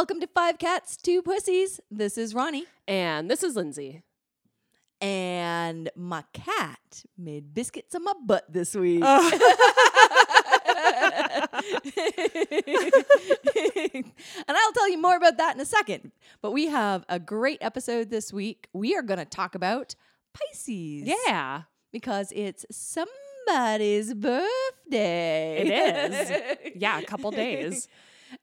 Welcome to Five Cats, Two Pussies. This is Ronnie. And this is Lindsey. And my cat made biscuits on my butt this week. Uh. and I'll tell you more about that in a second. But we have a great episode this week. We are going to talk about Pisces. Yeah. Because it's somebody's birthday. It is. Yeah, a couple days.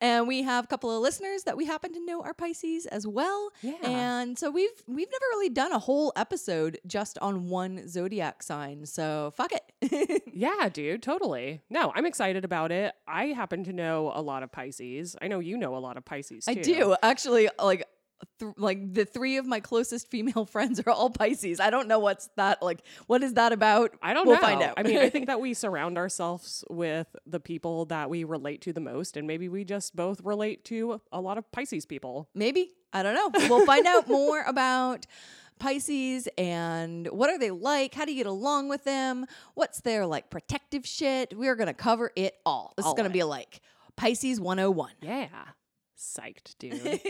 And we have a couple of listeners that we happen to know are Pisces as well. Yeah. And so we've we've never really done a whole episode just on one zodiac sign. So fuck it. Yeah, dude, totally. No, I'm excited about it. I happen to know a lot of Pisces. I know you know a lot of Pisces too. I do actually like th- like the three of my closest female friends are all Pisces. I don't know what's that like. What is that about? I don't we'll know. find out. I mean, I think that we surround ourselves with the people that we relate to the most, and maybe we just both relate to a lot of Pisces people. maybe I don't know. We'll find out more about Pisces and what are they like? How do you get along with them? What's their like protective shit? We're gonna cover it all. This All is gonna of be like Pisces 101. Yeah. Psyched, dude.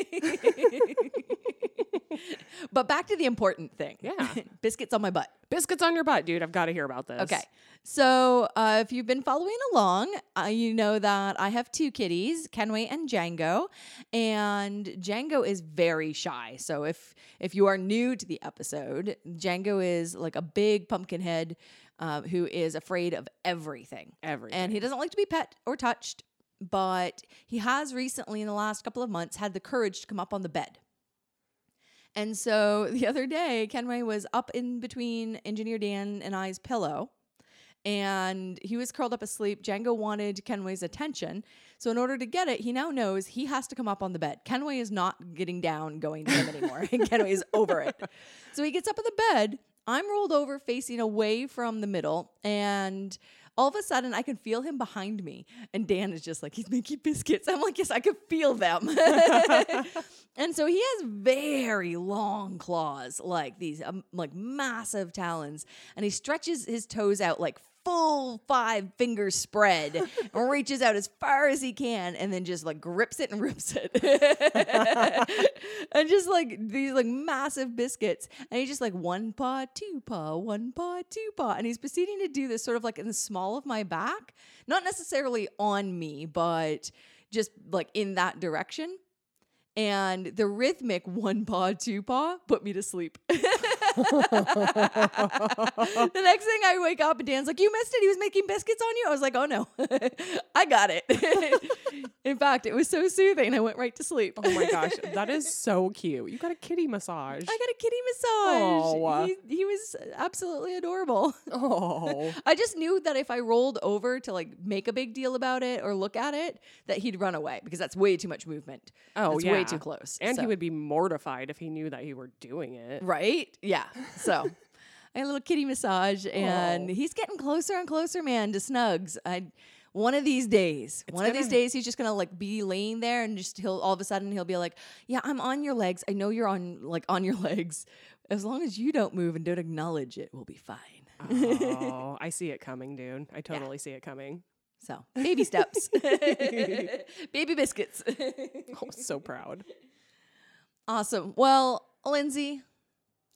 but back to the important thing. Yeah. Biscuits on my butt. Biscuits on your butt, dude. I've got to hear about this. Okay. So, uh, if you've been following along, uh, you know that I have two kitties, Kenway and Django, and Django is very shy. So, if if you are new to the episode, Django is like a big pumpkin head um, who is afraid of everything. Everything. And he doesn't like to be pet or touched, but he has recently, in the last couple of months, had the courage to come up on the bed. And so the other day, Kenway was up in between Engineer Dan and I's pillow, and he was curled up asleep. Django wanted Kenway's attention. So, in order to get it, he now knows he has to come up on the bed. Kenway is not getting down, going to him anymore. and Kenway is over it. So, he gets up on the bed. I'm rolled over, facing away from the middle, and all of a sudden I can feel him behind me. And Dan is just like, he's making biscuits. I'm like, yes, I can feel them. and so he has very long claws, like these um, like massive talons. And he stretches his toes out like full five finger spread and reaches out as far as he can and then just like grips it and rips it. and just like these like massive biscuits. And he's just like one paw, two paw, one paw, two paw. And he's proceeding to do this sort of like in the small of my back, not necessarily on me, but just like in that direction. And the rhythmic one paw, two paw put me to sleep. the next thing I wake up and Dan's like, You missed it. He was making biscuits on you. I was like, Oh no, I got it. In fact, it was so soothing. I went right to sleep. Oh my gosh, that is so cute. You got a kitty massage. I got a kitty massage. He, he was absolutely adorable. oh. I just knew that if I rolled over to like make a big deal about it or look at it, that he'd run away because that's way too much movement. Oh, It's yeah. way too close. And So- he would be mortified if he knew that you were doing it. Right? Yeah. So I had a little kitty massage and he's getting closer and closer, man, to Snugs. I one of these days, one of these days, he's just gonna like be laying there and just he'll all of a sudden he'll be like, "Yeah, I'm on your legs. I know you're on like on your legs. As long as you don't move and don't acknowledge it, we'll be fine." Oh, I see it coming, dude. I totally see it coming. So baby steps, baby biscuits. Oh, so proud. awesome. Well, Lindsey,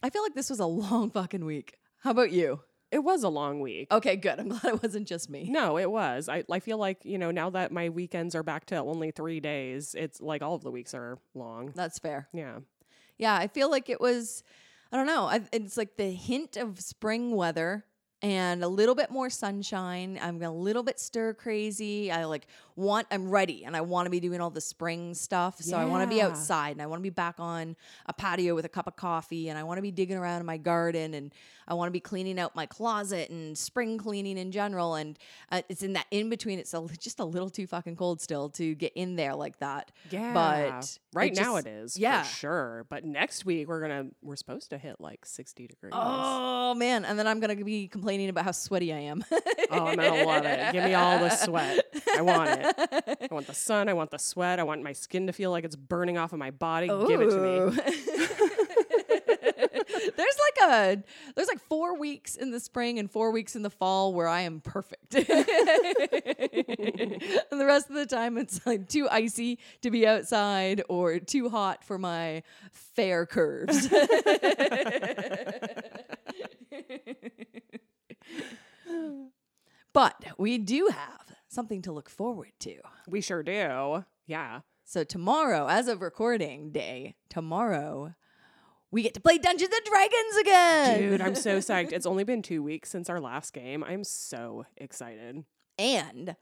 I feel like this was a long fucking week. How about you? It was a long week. Okay, good. I'm glad it wasn't just me. No, it was. I, I feel like, you know, now that my weekends are back to only three days, it's like all of the weeks are long. That's fair. Yeah. Yeah, I feel like it was, I don't know, I, it's like the hint of spring weather and a little bit more sunshine. I'm a little bit stir crazy. I like want, I'm ready and I want to be doing all the spring stuff. So I want to be outside and I want to be back on a patio with a cup of coffee and I want to be digging around in my garden and I want to be cleaning out my closet and spring cleaning in general. And uh, it's in that in between. It's a, just a little too fucking cold still to get in there like that. Yeah. But right it now just- it is. yeah. For sure. But next week we're gonna we're supposed to hit like sixty degrees. Oh man! And then I'm gonna be complaining about how sweaty I am. Oh, man I'm gonna love it. Give me all the sweat. I want it. I want the sun. I want the sweat. I want my skin to feel like it's burning off of my body. Give it to me. There's like a there's like four weeks in the spring and four weeks in the fall where I am perfect. and the rest of the time it's like too icy to be outside or too hot for my fair curves. but we do have something to look forward to. We sure do. Yeah. So tomorrow, as of recording day, tomorrow we get to play Dungeons and Dragons again. Dude, I'm so psyched. It's only been two weeks since our last game. I'm so excited. and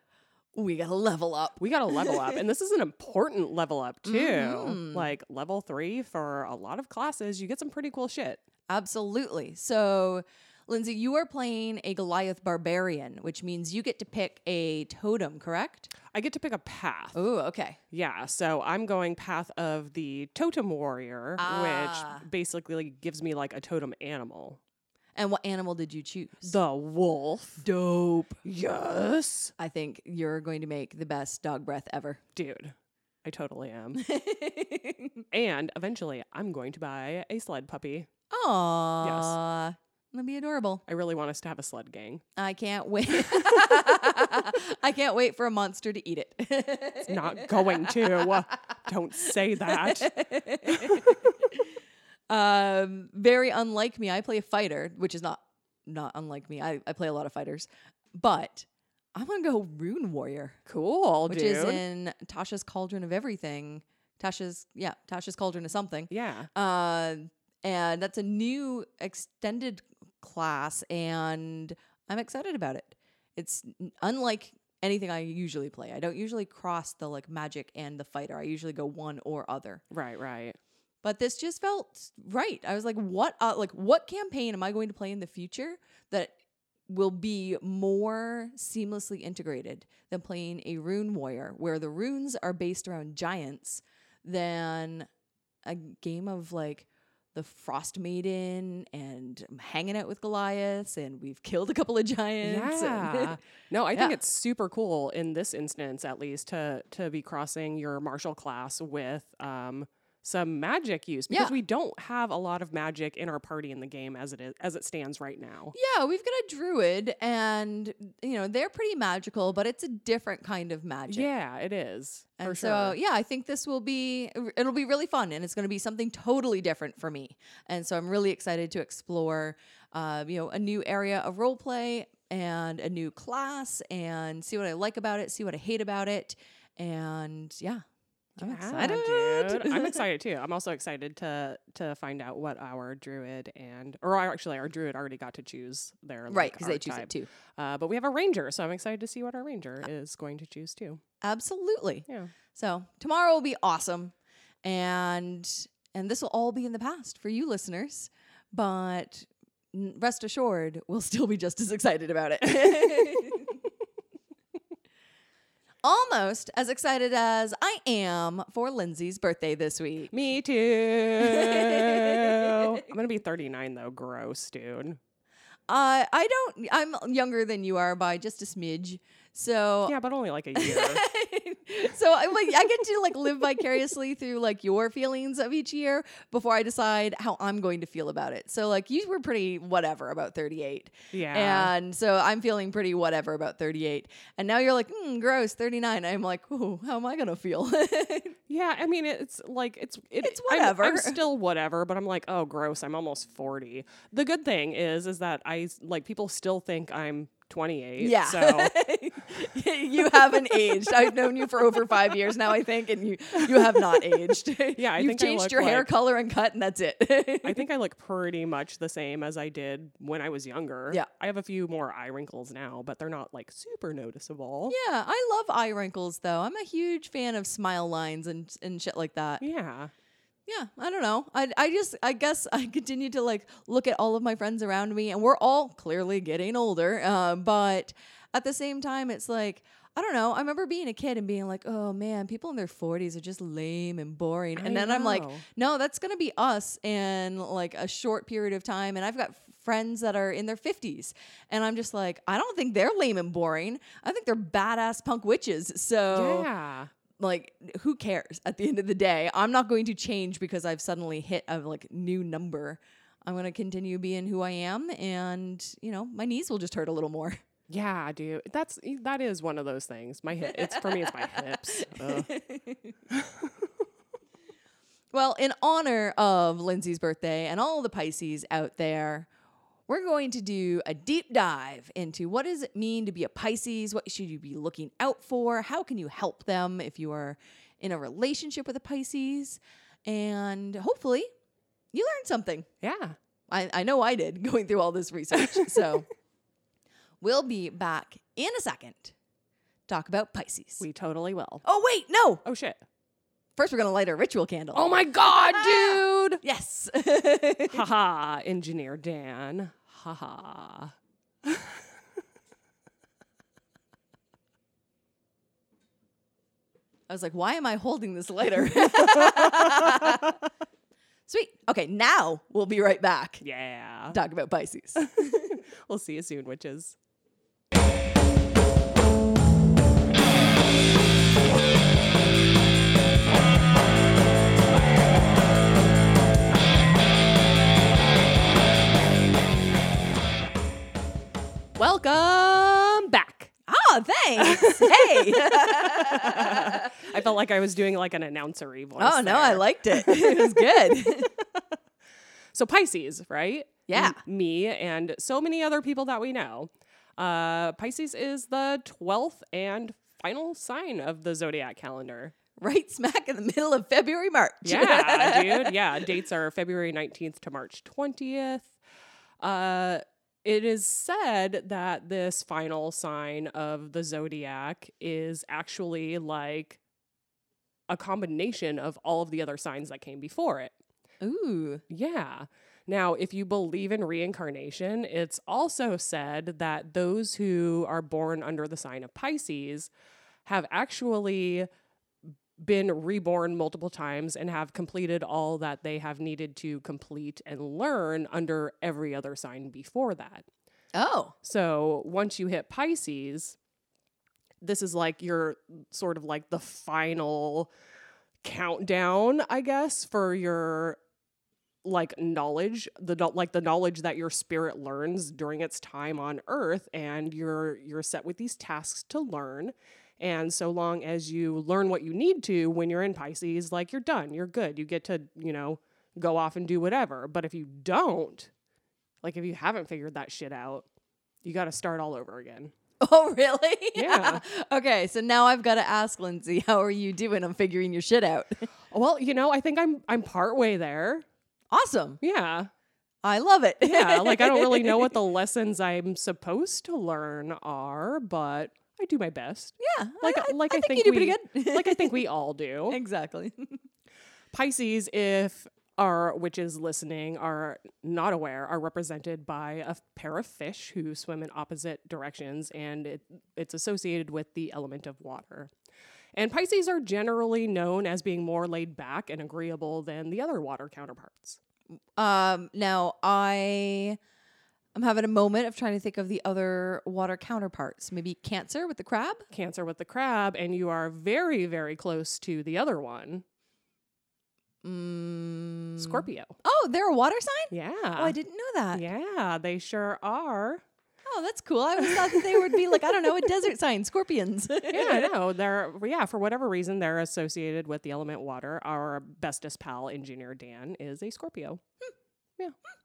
we got to level up. We got to level up. And this is an important level up, too. Mhm. Like level three for a lot of classes, you get some pretty cool shit. Absolutely. So, Lindsey, you are playing a Goliath barbarian, which means you get to pick a totem, correct? I get to pick a path. Oh, okay. Yeah, so I'm going path of the totem warrior, Ah. which basically gives me like a totem animal. And what animal did you choose? The wolf. dope. Yes. I think you're going to make the best dog breath ever. Dude, I totally am. and eventually, I'm going to buy a sled puppy. Aww. Yes. That'd be adorable. I really want us to have a sled gang. I can't wait. I can't wait for a monster to eat it. It's not going to. Don't say that. um, very unlike me. I play a fighter, which is not not unlike me. I, I play a lot of fighters, but I'm gonna go Rune Warrior, Cool, which dude. is in Tasha's Cauldron of Everything. Tasha's yeah, Tasha's Cauldron of something. yeah. Uh, and that's a new extended class, and I'm excited about it. It's unlike anything I usually play. I don't usually cross the like magic and the fighter. I usually go one or other. Right, right. But this just felt right. I was like, what? Uh, like, what campaign am I going to play in the future that will be more seamlessly integrated than playing a rune warrior, where the runes are based around giants, than a game of like the Frost Maiden and I'm hanging out with Goliaths, and we've killed a couple of giants. Yeah. no, I think Yeah. it's super cool in this instance, at least, to to be crossing your martial class with um some magic use because Yeah. we don't have a lot of magic in our party in the game as it is as it stands right now. Yeah, we've got a druid, and you know they're pretty magical, but it's a different kind of magic. Yeah, it is. And so, sure. yeah, I think this will be, it'll be really fun and it's going to be something totally different for me. And so I'm really excited to explore, uh, you know, a new area of role play and a new class and see what I like about it, see what I hate about it. And yeah, I'm Yeah, excited. dude. I'm excited too. I'm also excited to to find out what our druid and or actually our druid already got to choose their right, like, because they choose it too. Uh, but we have a ranger, so I'm excited to see what our ranger is going to choose too. Absolutely. Yeah. So tomorrow will be awesome, and and this will all be in the past for you listeners, but rest assured, we'll still be just as excited about it. Almost as excited as I am for Lindsey's birthday this week. Me too. I'm gonna be 39 though. Gross, dude. Uh, I don't. I'm younger than you are by just a smidge. So Yeah, but only like a year. so I'm like I get to like live vicariously through like your feelings of each year before I decide how I'm going to feel about it. So like you were pretty whatever about 38. yeah. And so I'm feeling pretty whatever about 38. And now you're like, mm, gross, 39. I'm like, ooh, how am I going to feel? yeah, I mean it's like it's it, It's I'm- I'm, still whatever, but I'm like, oh, gross. I'm almost 40. The good thing is, is that I like people still think I'm 28. yeah. So you haven't aged. I've known you for over five years now, I think, and you, you have not aged. Yeah, I You've think I changed look your hair color and cut, and that's it. I think I look pretty much the same as I did when I was younger. Yeah. I have a few more eye wrinkles now, but they're not like super noticeable. Yeah, I love eye wrinkles though. I'm a huge fan of smile lines and and shit like that. Yeah. Yeah, I don't know. I I just I guess I continue to like look at all of my friends around me, and we're all clearly getting older. Uh, but at the same time, it's like. I don't know. I remember being a kid and being like, "Oh man, people in their 40s are just lame and boring." And I then I'm like, "No, that's going to be us in like a short period of time." And I've got friends that are in their 50s, and I'm just like, "I don't think they're lame and boring. I think they're badass punk witches." So, Yeah. Like who cares at the end of the day i'm not going to change because i've suddenly hit a like new number I'm going to continue being who I am and, you know, my knees will just hurt a little more. Yeah, dude. That's that is one of those things. My hip. It's for me. It's my hips. Well, in honor of Lindsey's birthday and all the Pisces out there, we're going to do a deep dive into what does it mean to be a Pisces? What should you be looking out for? How can you help them if you are in a relationship with a Pisces? And hopefully you learned something. Yeah. I, I know I did going through all this research. so we'll be back in a second. Talk about Pisces. We totally will. oh, wait, no. Oh shit. First, we're going to light our ritual candle. Oh my god, ah, dude. yes. Haha, engineer Dan. Haha. I was like, why am I holding this lighter? Sweet. Okay, now we'll be right back. Yeah. Talk about Pisces. We'll see you soon, witches. Welcome back. oh, thanks. hey. I felt like I was doing like an announcery voice. oh, no, I liked it. It was good. So Pisces, right? Yeah. M- me and so many other people that we know. Uh, Pisces is the 12th and final sign of the zodiac calendar. right smack in the middle of February, March. Yeah, dude. Yeah, dates are February 19th to March 20th. Uh, it is said that this final sign of the zodiac is actually like a combination of all of the other signs that came before it. Ooh. Yeah. Now, if you believe in reincarnation, it's also said that those who are born under the sign of Pisces have actually been reborn multiple times and have completed all that they have needed to complete and learn under every other sign before that. Oh. So once you hit Pisces, this is like your sort of like the final countdown, I guess, for your like knowledge, the like the knowledge that your spirit learns during its time on earth and you're you're set with these tasks to learn. And so long as you learn what you need to when you're in Pisces, like you're done, you're good. You get to, you know, go off and do whatever. But if you don't, like if you haven't figured that shit out, you got to start all over again. Oh, really? Yeah. okay, so now I've got to ask Lindsey, how are you doing on figuring your shit out? Well, you know, I think I'm I'm part way there. awesome. Yeah. I love it. Yeah, like I don't really know what the lessons I'm supposed to learn are, but I do my best. Yeah. Like I, like I I, think, think, you do we, pretty good. like I think we all do. exactly. Pisces, if our witches listening are not aware, are represented by a pair of fish who swim in opposite directions, and it, it's associated with the element of water. And Pisces are generally known as being more laid back and agreeable than the other water counterparts. Um, now I I'm having a moment of trying to think of the other water counterparts. Maybe Cancer with the crab. Cancer with the crab, and you are very, very close to the other one, Mm. Scorpio. Oh, they're a water sign. Yeah. Oh, I didn't know that. Yeah, they sure are. Oh, that's cool. I always thought that they would be like I don't know a desert sign, scorpions. yeah, I know. They're yeah, for whatever reason they're associated with the element water. Our bestest pal, engineer Dan, is a Scorpio. Yeah. Huh.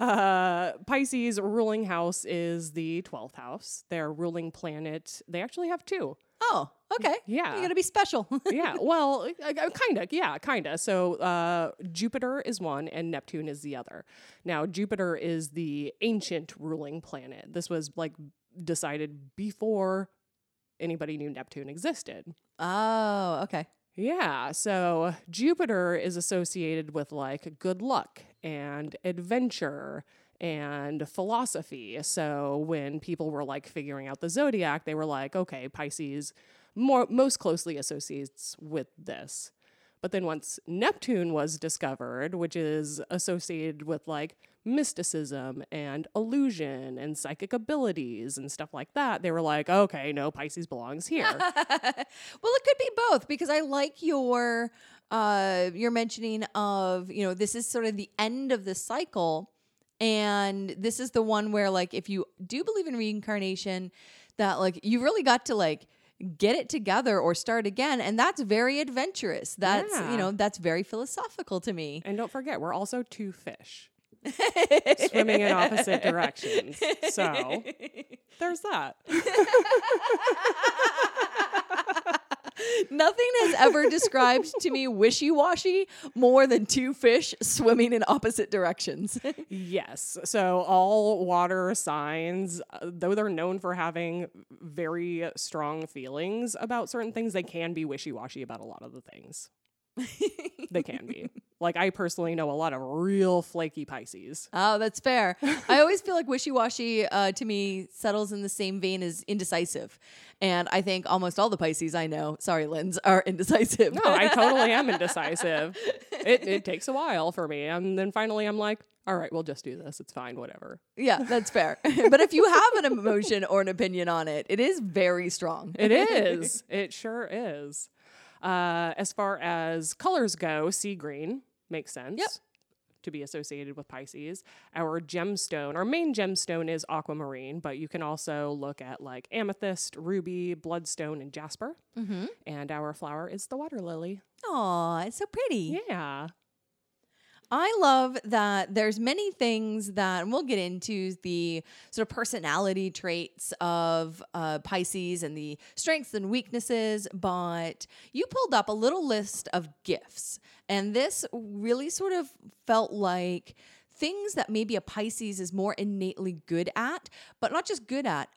Uh, Pisces ruling house is the 12th house. Their ruling planet, they actually have two. Oh, okay. Yeah. You gotta be special. yeah, well, kind of, yeah, kind of. So uh, Jupiter is one and Neptune is the other. Now, Jupiter is the ancient ruling planet. This was like decided before anybody knew Neptune existed. oh, okay. Yeah, so Jupiter is associated with like good luck and adventure and philosophy. So when people were like figuring out the zodiac, they were like, okay, Pisces more most closely associates with this. But then once Neptune was discovered, which is associated with like mysticism and illusion and psychic abilities and stuff like that, they were like, okay, no, Pisces belongs here. well, it could be both because I like your uh, you're mentioning of you know this is sort of the end of the cycle, and this is the one where like if you do believe in reincarnation, that like you really got to like get it together or start again, and that's very adventurous. That's Yeah. you know that's very philosophical to me. And don't forget, we're also two fish swimming in opposite directions. So there's that. Nothing has ever described to me wishy washy more than two fish swimming in opposite directions. Yes. So all water signs, uh, though they're known for having very strong feelings about certain things, they can be wishy washy about a lot of the things. they can be. Like I personally know a lot of real flaky Pisces. oh, that's fair. I always feel like wishy washy uh, to me settles in the same vein as indecisive. And I think almost all the Pisces I know, sorry, Linz, are indecisive. No, I totally am indecisive. It, it takes a while for me. And then finally I'm like, all right, we'll just do this. It's fine, whatever. yeah, that's fair. but if you have an emotion or an opinion on it, it is very strong. It is. it sure is. Uh, as far as colors go, sea green makes sense. Yep. To be associated with Pisces. Our gemstone, our main gemstone is aquamarine, but you can also look at like amethyst, ruby, bloodstone, and jasper. Mm-hmm. And our flower is the water lily. Aw, it's so pretty. Yeah. I love that there's many things that and we'll get into the sort of personality traits of uh, Pisces and the strengths and weaknesses, but you pulled up a little list of gifts, and this really sort of felt like things that maybe a Pisces is more innately good at, but not just good at,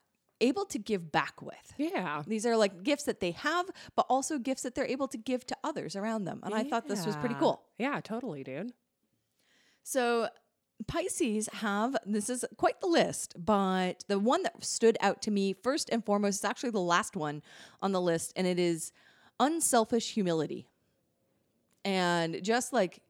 able to give back with. Yeah. These are like gifts that they have, but also gifts that they're able to give to others around them. And I thought this was pretty cool. Yeah, totally, dude. So Pisces have this is quite the list, but the one that stood out to me first and foremost is actually the last one on the list, and it is unselfish humility. And just like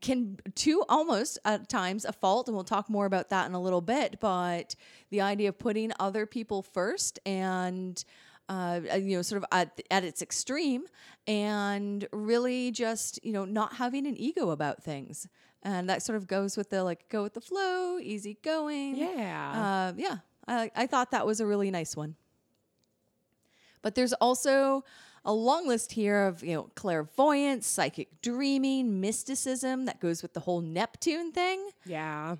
can to almost at times a fault, and we'll talk more about that in a little bit, but the idea of putting other people first and uh, you know, sort of at, at its extreme, and really just you know not having an ego about things, and that sort of goes with the like go with the flow, easy going. Yeah. Uh, yeah. I I thought that was a really nice one. But there's also a long list here of you know clairvoyance, psychic dreaming, mysticism that goes with the whole Neptune thing yeah.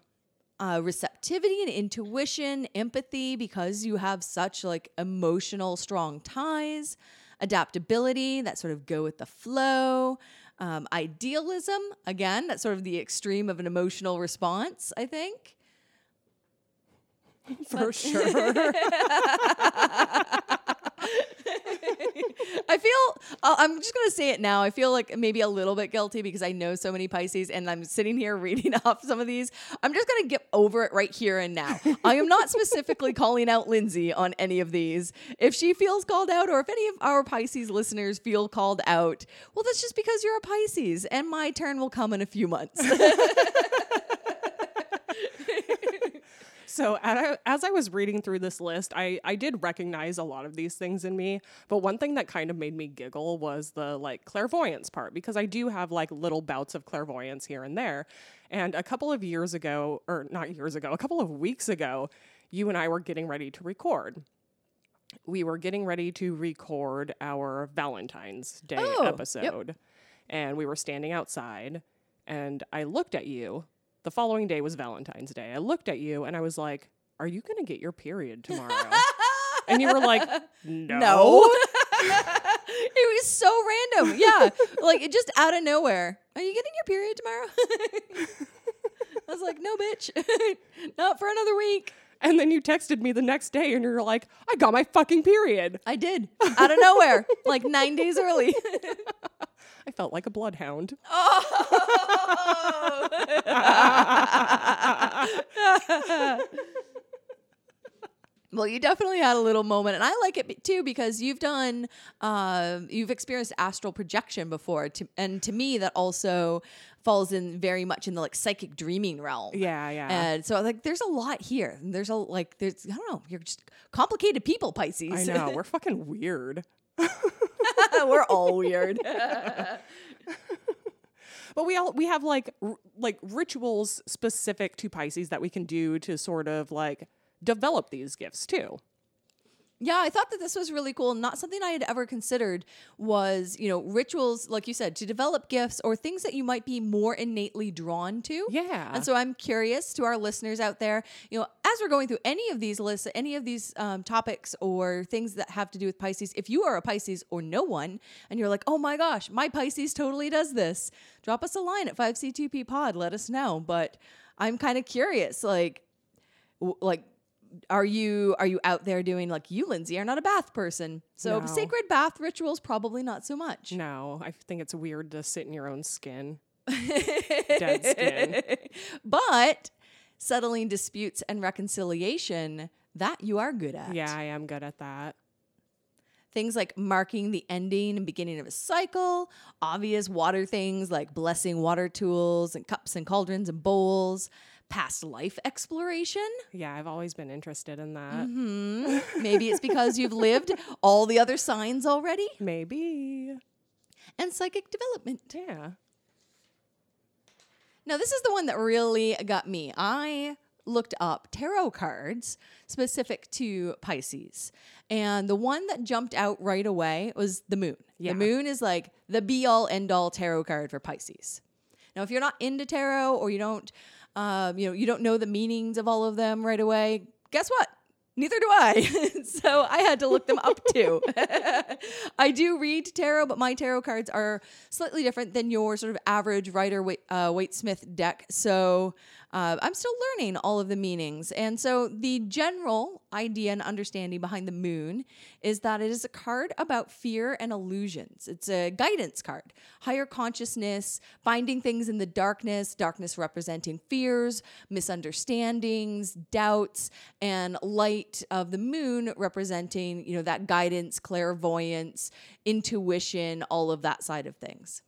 uh, receptivity and intuition, empathy, because you have such like emotional, strong ties, adaptability that sort of go with the flow, um, idealism, again, that's sort of the extreme of an emotional response, I think. For sure. I feel, uh, I'm just going to say it now. I feel like maybe a little bit guilty because I know so many Pisces and I'm sitting here reading off some of these. I'm just going to get over it right here and now. I am not specifically calling out Lindsey on any of these. If she feels called out or if any of our Pisces listeners feel called out, well, that's just because you're a Pisces and my turn will come in a few months. So as I was reading through this list, I, I did recognize a lot of these things in me. But one thing that kind of made me giggle was the like clairvoyance part because I do have like little bouts of clairvoyance here and there. And a couple of years ago, or not years ago, a couple of weeks ago, you and I were getting ready to record. We were getting ready to record our Valentine's Day Oh, yep. episode. And we were standing outside and I looked at you. The following day was Valentine's Day. I looked at you and I was like, Are you going to get your period tomorrow? and you were like, No. No. it was so random. Yeah. Like it just out of nowhere. Are you getting your period tomorrow? I was like, no, bitch. Not for another week. And then you texted me the next day and you're like, I got my fucking period. I did. Out of nowhere. like nine days early. I felt like a bloodhound. Oh! Well, you definitely had a little moment, and I like it too because you've done, uh, you've experienced astral projection before, to, and to me, that also falls in very much in the like psychic dreaming realm. Yeah, yeah. And so, like, there's a lot here. There's a like, there's I don't know. You're just complicated people, Pisces. I know. We're fucking weird. We're all weird. But we all we have like r- like rituals specific to Pisces that we can do to sort of like develop these gifts too. Yeah, I thought that this was really cool. Not something I had ever considered was, you know, rituals, like you said, to develop gifts or things that you might be more innately drawn to. Yeah. And so I'm curious to our listeners out there, you know, as we're going through any of these lists, any of these um, topics or things that have to do with Pisces, if you are a Pisces or no one and you're like, oh my gosh, my Pisces totally does this, drop us a line at 5C2P pod. Let us know. But I'm kind of curious, like, w- like, are you are you out there doing like you lindsey are not a bath person so No. sacred bath rituals probably not so much no, I think it's weird to sit in your own skin. Dead skin. but settling disputes and reconciliation that you are good at Yeah, I am good at that. things like marking the ending and beginning of a cycle obvious water things like blessing water tools and cups and cauldrons and bowls past life exploration Yeah, I've always been interested in that. hmm maybe it's because you've lived all the other signs already Maybe. and psychic development Yeah. Now, this is the one that really got me. I looked up tarot cards specific to Pisces. And the one that jumped out right away was the moon. Yeah. The moon is like the be all end all tarot card for Pisces. Now, if you're not into tarot or you don't, um, you know, you don't know the meanings of all of them right away, guess what? Neither do I. so I had to look them up too. I do read tarot, but my tarot cards are slightly different than your sort of average Rider Waite, uh, Smith deck. So uh, I'm still learning all of the meanings. And so the general idea and understanding behind the moon is that it is a card about fear and illusions. It's a guidance card, higher consciousness, finding things in the darkness, darkness representing fears, misunderstandings, doubts, and light of the moon representing, you know, that guidance, clairvoyance, intuition, all of that side of things.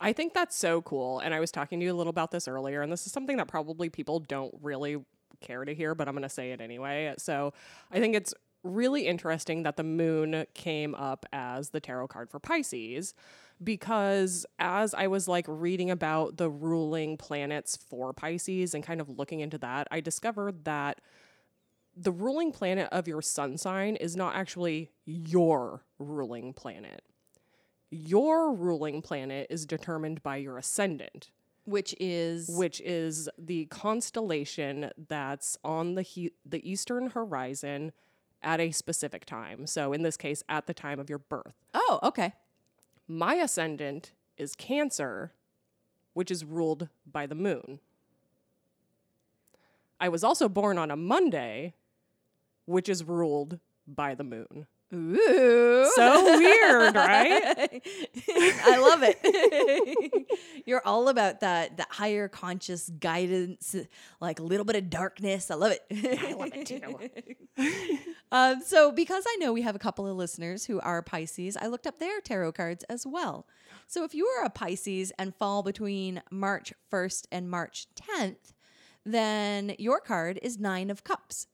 I think that's so cool. And I was talking to you a little about this earlier, and this is something that probably people don't really care to hear, but I'm going to say it anyway. So I think it's really interesting that the moon came up as the tarot card for Pisces because as I was like reading about the ruling planets for Pisces and kind of looking into that, I discovered that the ruling planet of your sun sign is not actually your ruling planet. Your ruling planet is determined by your ascendant, Which is which is the constellation that's on the he- the eastern horizon at a specific time. So in this case, at the time of your birth. oh, okay. My ascendant is Cancer, which is ruled by the moon. I was also born on a Monday, which is ruled by the moon. Ooh. So weird, right? I love it. You're all about that that higher conscious guidance, like a little bit of darkness. I love it. I love it too. um, so because I know we have a couple of listeners who are Pisces, I looked up their tarot cards as well. So if you are a Pisces and fall between March 1st and March 10th, then your card is Nine of Cups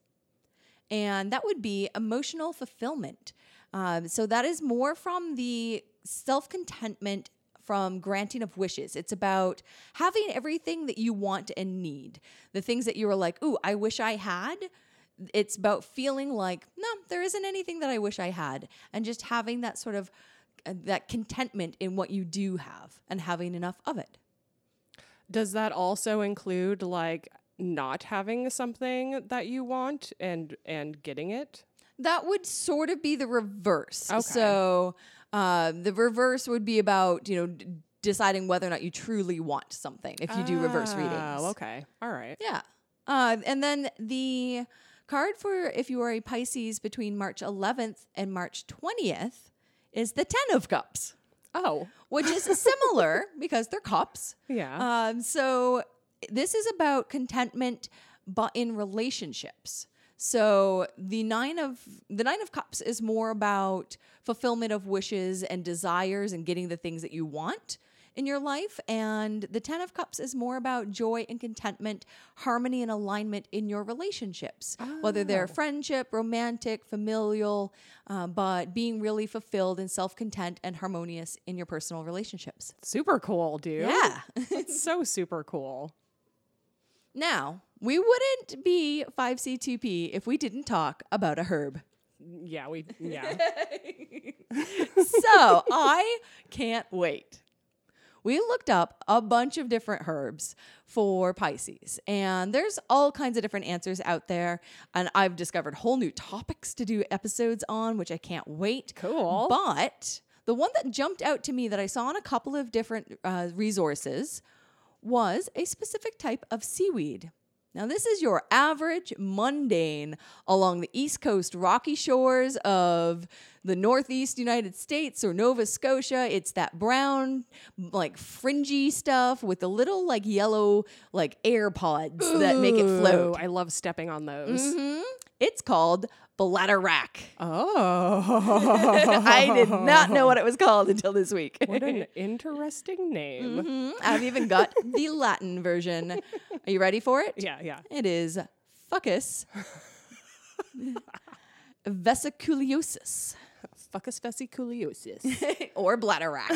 and that would be emotional fulfillment. Um, so that is more from the self contentment from granting of wishes. It's about having everything that you want and need. The things that you were like, ooh, I wish I had. It's about feeling like, no, there isn't anything that I wish I had. And just having that sort of uh, that contentment in what you do have and having enough of it. Does that also include like not having something that you want and and getting it? That would sort of be the reverse. Okay. So uh, the reverse would be about you know d- deciding whether or not you truly want something if you do reverse readings. Oh, okay. All right. Yeah. Uh, and then the card for if you are a Pisces between March 11th and March 20th is the Ten of Cups, Oh, which is similar because they're cups. yeah. Um, so this is about contentment, but in relationships. So the nine of the nine of cups is more about fulfillment of wishes and desires and getting the things that you want. in your life. And the Ten of Cups is more about joy and contentment, harmony and alignment in your relationships, whether they're Oh. friendship, romantic, familial, uh, but being really fulfilled and self content and harmonious in your personal relationships. Super cool, dude. Yeah. It's so super cool. Now, we wouldn't be 5C2P if we didn't talk about a herb. Yeah, we yeah. so I can't wait. We looked up a bunch of different herbs for Pisces, and there's all kinds of different answers out there. And I've discovered whole new topics to do episodes on, which I can't wait. Cool. But the one that jumped out to me that I saw on a couple of different uh, resources was a specific type of seaweed. Now, this is your average mundane along the East Coast rocky shores of the Northeast United States or Nova Scotia. It's that brown, like fringy stuff with the little, like yellow, like air pods that make it Ooh, float. I love stepping on those. Mhm. It's called bladderwrack. Oh. I did not know what it was called until this week. What an interesting name. Mhm. I've even got the Latin version. Are you ready for it? Yeah, yeah. It is Fucus vesiculosus Fucus vesiculosus. or bladderwrack.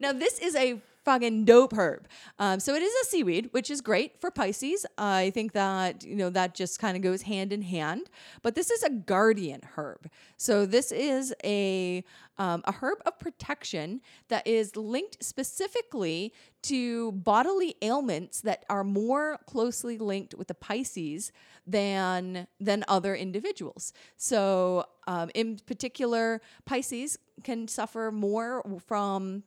now, this is a fucking dope herb. Um, so it is a seaweed, which is great for Pisces. I think that you know that just kind of goes hand in hand. But this is a guardian herb. So this is a um, a herb of protection that is linked specifically to bodily ailments that are more closely linked with the Pisces than than other individuals. So um, in particular, Pisces can suffer more from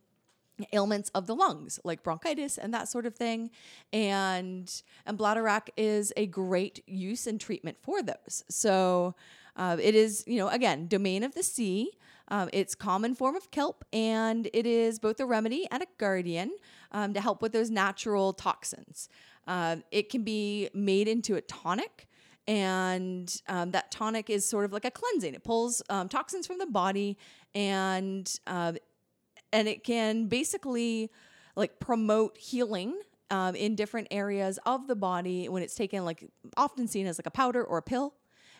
ailments of the lungs like bronchitis and that sort of thing. And and bladderwrack is a great use and treatment for those. So uh, it is you know again domain of the sea. Um, it's common form of kelp and it is both a remedy and a guardian um, to help with those natural toxins. Uh, it can be made into a tonic and um, that tonic is sort of like a cleansing. It pulls um, toxins from the body and uh, and it can basically like promote healing um, in different areas of the body when it's taken like often seen as like a powder or a pill.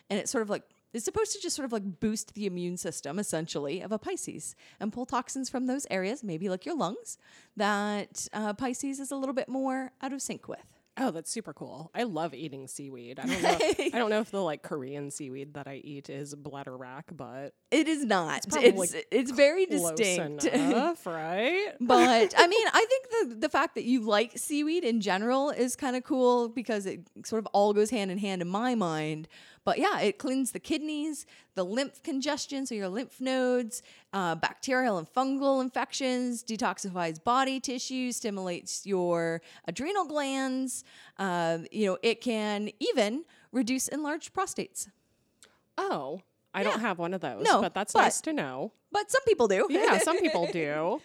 And it's sort of like it's supposed to just sort of like boost the immune system essentially of a pisces and pull toxins from those areas maybe like your lungs that uh, pisces is a little bit more out of sync with Oh, that's super cool. I love eating seaweed. I don't know. I don't know if the like Korean seaweed that I eat is bladder bladderwrack, but it is not it's probably it's, very distinct enough, right? but I mean, I think the the fact that you like seaweed in general is kind of cool because it sort of all goes hand in hand in my mind. But yeah, it cleans the kidneys, the lymph congestion, so your lymph nodes, uh, bacterial and fungal infections, detoxifies body tissue, stimulates your adrenal glands. Uh, you know, it can even reduce enlarged prostates. Oh, I don't have one of those, No, but that's but- nice to know. But some people do. Yeah, some people do.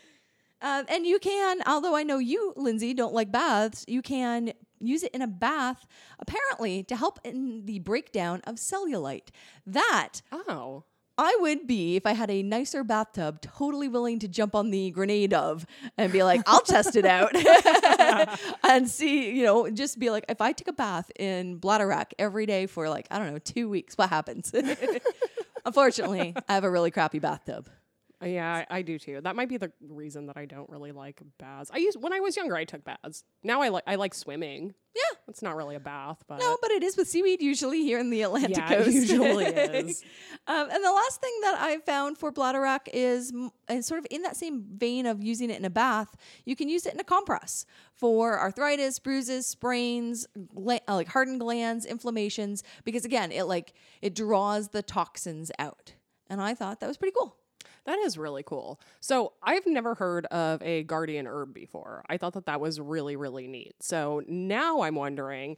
Uh, and you can, although I know you, Lindsey, don't like baths, you can use it in a bath, apparently, to help in the breakdown of cellulite. That Oh, I would be, if I had a nicer bathtub, totally willing to jump on the grenade of and be like, I'll test it out and see, you know, just be like, if I took a bath in Bladderwrack every day for like, I don't know, two weeks, what happens? Unfortunately, I have a really crappy bathtub. Yeah, I, I do too. That might be the reason that I don't really like baths. I used when I was younger, I took baths. Now I like I like swimming. Yeah. It's not really a bath, but No, but it is with seaweed usually here in the Atlantic Yeah, coast. it usually is. um, and the last thing that I found for bladderwrack is, m- and sort of in that same vein of using it in a bath, you can use it in a compress for arthritis, bruises, sprains, gla- uh, like hardened glands, inflammations. Because again, it like it draws the toxins out, and I thought that was pretty cool. That is really cool. So I've never heard of a guardian herb before. I thought that that was really, really neat. So now I'm wondering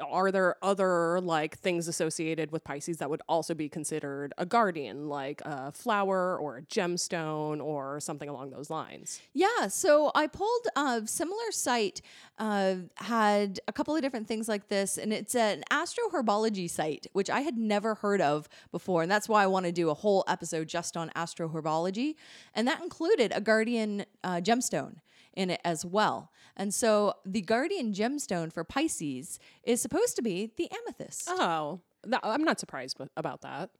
are there other like things associated with Pisces that would also be considered a guardian, like a flower or a gemstone or something along those lines? Yeah, so I pulled a similar site, uh, had a couple of different things like this, and it's an astroherbology site, which I had never heard of before. And that's why I want to do a whole episode just on astroherbology. And that included a guardian uh, gemstone in it as well. And so the guardian gemstone for Pisces is supposed to be the amethyst. Oh, I'm not surprised about that.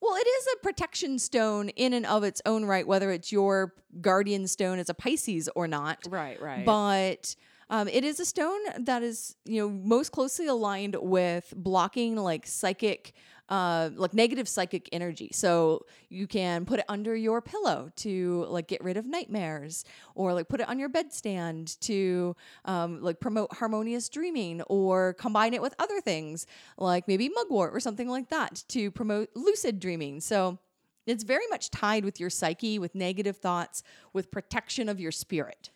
Well, it is a protection stone in and of its own right, whether it's your guardian stone as a Pisces or not. Right, right. But um, it is a stone that is, you know, most closely aligned with blocking like psychic, uh, like negative psychic energy. So you can put it under your pillow to like get rid of nightmares, or like put it on your bedstand to um, like promote harmonious dreaming, or combine it with other things like maybe mugwort or something like that to promote lucid dreaming. So it's very much tied with your psyche, with negative thoughts, with protection of your spirit.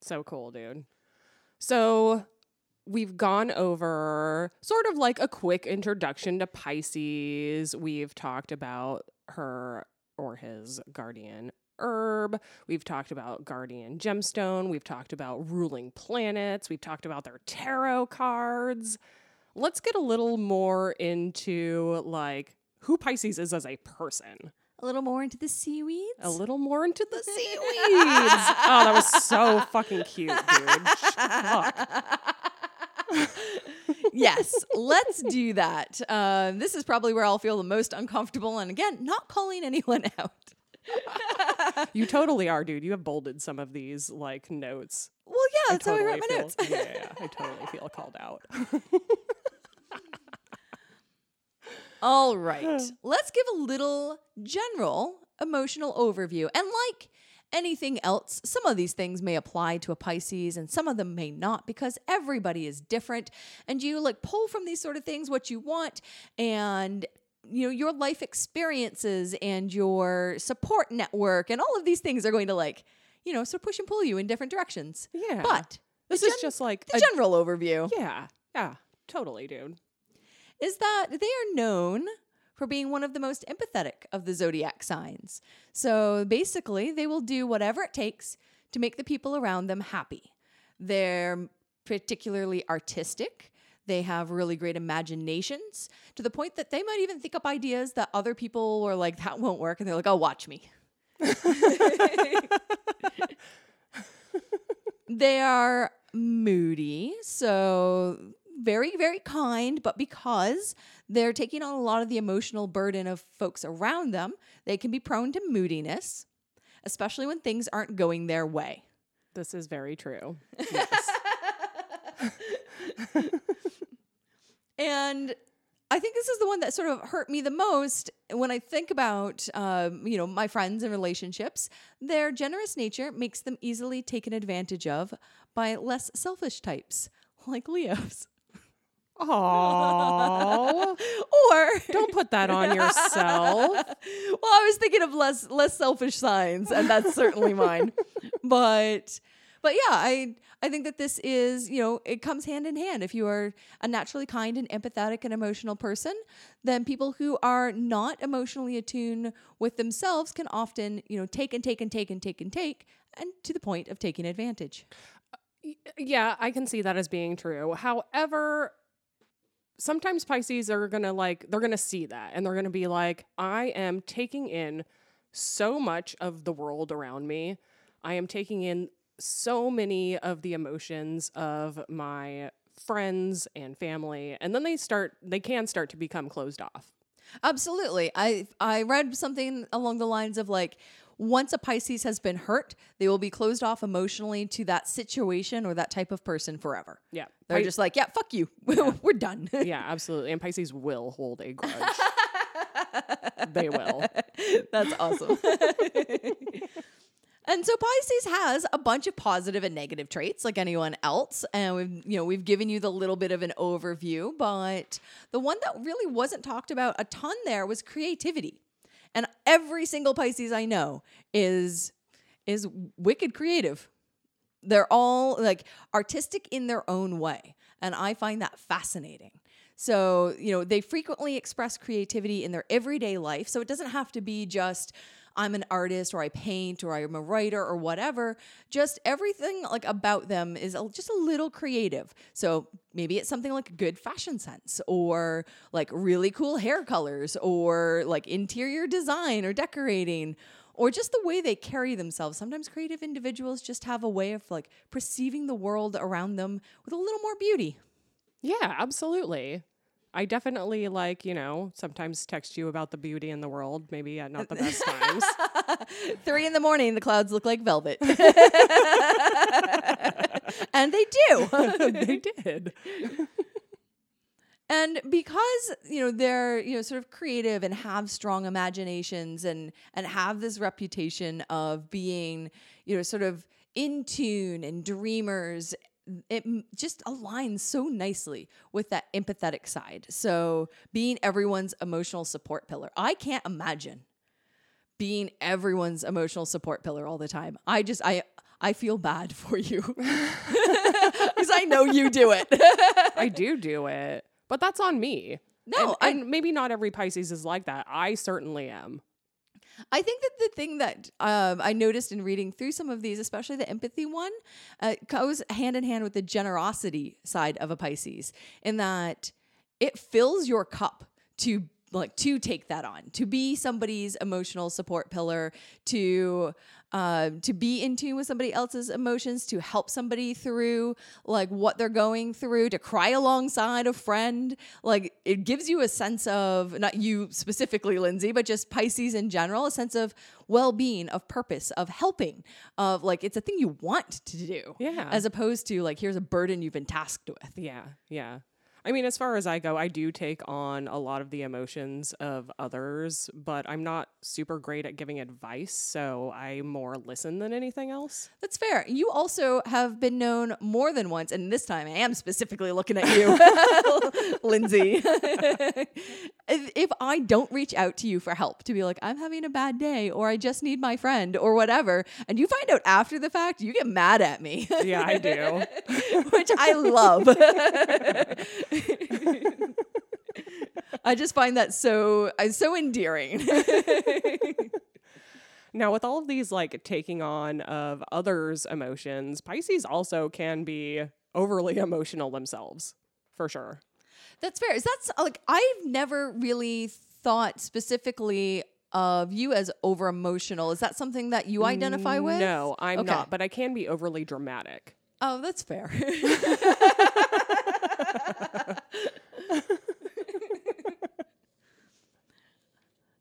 So cool, dude. So we've gone over sort of like a quick introduction to Pisces. We've talked about her or his guardian herb. We've talked about guardian gemstone. We've talked about ruling planets. We've talked about their tarot cards. Let's get a little more into like who Pisces is as a person. A little more into the seaweeds. A little more into the seaweeds. oh, that was so fucking cute, dude. Fuck. yes, let's do that. Uh, this is probably where I'll feel the most uncomfortable. And again, not calling anyone out. You totally are, dude. You have bolded some of these like notes. Well, yeah, that's how I write my feel, notes. yeah, yeah, I totally feel called out. All right. Let's give a little general emotional overview. And like anything else, some of these things may apply to a Pisces and some of them may not because everybody is different. And you like pull from these sort of things what you want and you know your life experiences and your support network and all of these things are going to like you know so push and pull you in different directions Yeah. but This is gen- just like the a- general overview yeah, yeah, totally, dude. is that they are known for being one of the most empathetic of the zodiac signs. So basically, they will do whatever it takes to make the people around them happy. They're particularly artistic. They have really great imaginations to the point that they might even think up ideas that other people are like, that won't work. And they're like, oh, watch me. they are moody. So very, very kind, but because they're taking on a lot of the emotional burden of folks around them, they can be prone to moodiness, especially when things aren't going their way. This is very true. Yes. And I think this is the one that sort of hurt me the most when I think about, um, you know, my friends and relationships. Their generous nature makes them easily taken advantage of by less selfish types, like Leos. Aww. or Don't put that on yourself. well, I was thinking of less less selfish signs, and that's certainly mine. But but yeah, I I think that this is you know it comes hand in hand. If you are a naturally kind and empathetic and emotional person, then people who are not emotionally attuned with themselves can often you know take and take and take and take and take, and to the point of taking advantage. Uh, yeah, I can see that as being true. However, sometimes Pisces are going to like they're going to see that and they're going to be like I am taking in so much of the world around me. I am taking in so many of the emotions of my friends and family and then they start they can start to become closed off. Absolutely. I I read something along the lines of like once a Pisces has been hurt, they will be closed off emotionally to that situation or that type of person forever. Yeah. They're Pi- just like, yeah, fuck you. We're done. yeah, absolutely. And Pisces will hold a grudge. they will. That's awesome. and so Pisces has a bunch of positive and negative traits like anyone else. And we've, you know, we've given you the little bit of an overview, but the one that really wasn't talked about a ton there was creativity. And every single Pisces I know is is wicked creative. They're all like artistic in their own way. And I find that fascinating. So, you know, they frequently express creativity in their everyday life. So it doesn't have to be just, I'm an artist or I paint or I'm a writer or whatever. Just everything like about them is a, just a little creative. So maybe it's something like good fashion sense or like really cool hair colors or like interior design or decorating or just the way they carry themselves. Sometimes creative individuals just have a way of like perceiving the world around them with a little more beauty. Yeah, absolutely. I definitely like, you know, sometimes text you about the beauty in the world, maybe at not the best times. Three in the morning, the clouds look like velvet. and they do. they did. And because, you know, they're, you know, sort of creative and have strong imaginations and and have this reputation of being, you know, sort of in tune and dreamers it just aligns so nicely with that empathetic side. So, being everyone's emotional support pillar. I can't imagine being everyone's emotional support pillar all the time. I just I I feel bad for you. Cuz I know you do it. I do do it. But that's on me. No, and, and maybe not every Pisces is like that. I certainly am. I think that the thing that um, I noticed in reading through some of these, especially the empathy one, uh, goes hand in hand with the generosity side of a Pisces, in that it fills your cup to like to take that on, to be somebody's emotional support pillar, to uh, to be in tune with somebody else's emotions, to help somebody through like what they're going through, to cry alongside a friend. Like it gives you a sense of not you specifically, Lindsey, but just Pisces in general, a sense of well-being, of purpose, of helping, of like it's a thing you want to do. Yeah. As opposed to like here's a burden you've been tasked with. Yeah. Yeah. I mean, as far as I go, I do take on a lot of the emotions of others, but I'm not super great at giving advice. So I more listen than anything else. That's fair. You also have been known more than once, and this time I am specifically looking at you, Lindsey. if, if I don't reach out to you for help to be like, I'm having a bad day, or I just need my friend, or whatever, and you find out after the fact, you get mad at me. Yeah, I do. Which I love. I just find that so uh, so endearing. now, with all of these like taking on of others' emotions, Pisces also can be overly emotional themselves, for sure. That's fair. Is that's like I've never really thought specifically of you as over emotional. Is that something that you identify with? No, I'm Okay. not, but I can be overly dramatic. Oh, that's fair.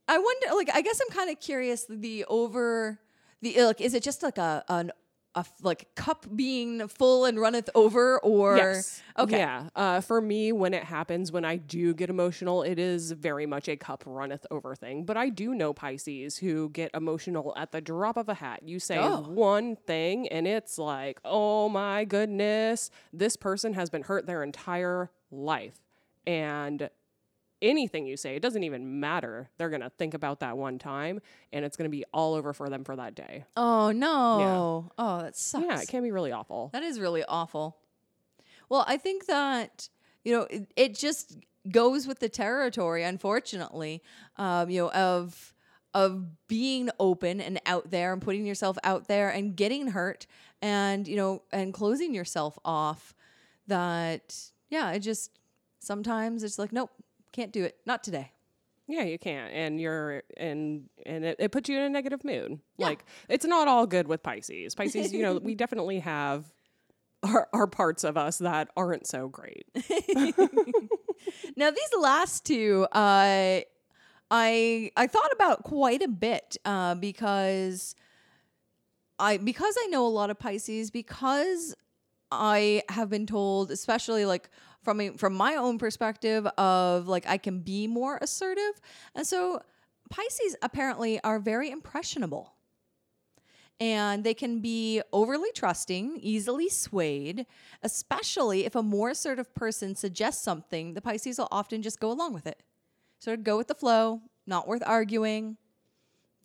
I wonder like I guess I'm kind of curious the over the like is it just like a an a like cup being full and runneth over or Yes. okay Yeah. Uh, for me, when it happens, when I do get emotional, it is very much a cup runneth over thing. But I do know Pisces who get emotional at the drop of a hat. You say Oh. one thing, and it's like, oh my goodness, this person has been hurt their entire life. And anything you say, it doesn't even matter. They're going to think about that one time, and it's going to be all over for them for that day. Oh no. Oh, that sucks. Yeah, it can be really awful. That is really awful. Well, I think that you know it, it just goes with the territory, unfortunately. Um, you know of of being open and out there and putting yourself out there and getting hurt and you know and closing yourself off. That yeah, it just sometimes it's like nope, can't do it, not today. Yeah, you can't, and you're and and it, it puts you in a negative mood. Yeah. Like it's not all good with Pisces. Pisces, you know, we definitely have our, our parts of us that aren't so great. Now these last two, uh, I I thought about quite a bit uh, because I because I know a lot of Pisces because I have been told, especially like from a, from my own perspective of like I can be more assertive, and so Pisces apparently are very impressionable. And they can be overly trusting, easily swayed, especially if a more assertive person suggests something, the Pisces will often just go along with it. Sort of go with the flow, not worth arguing.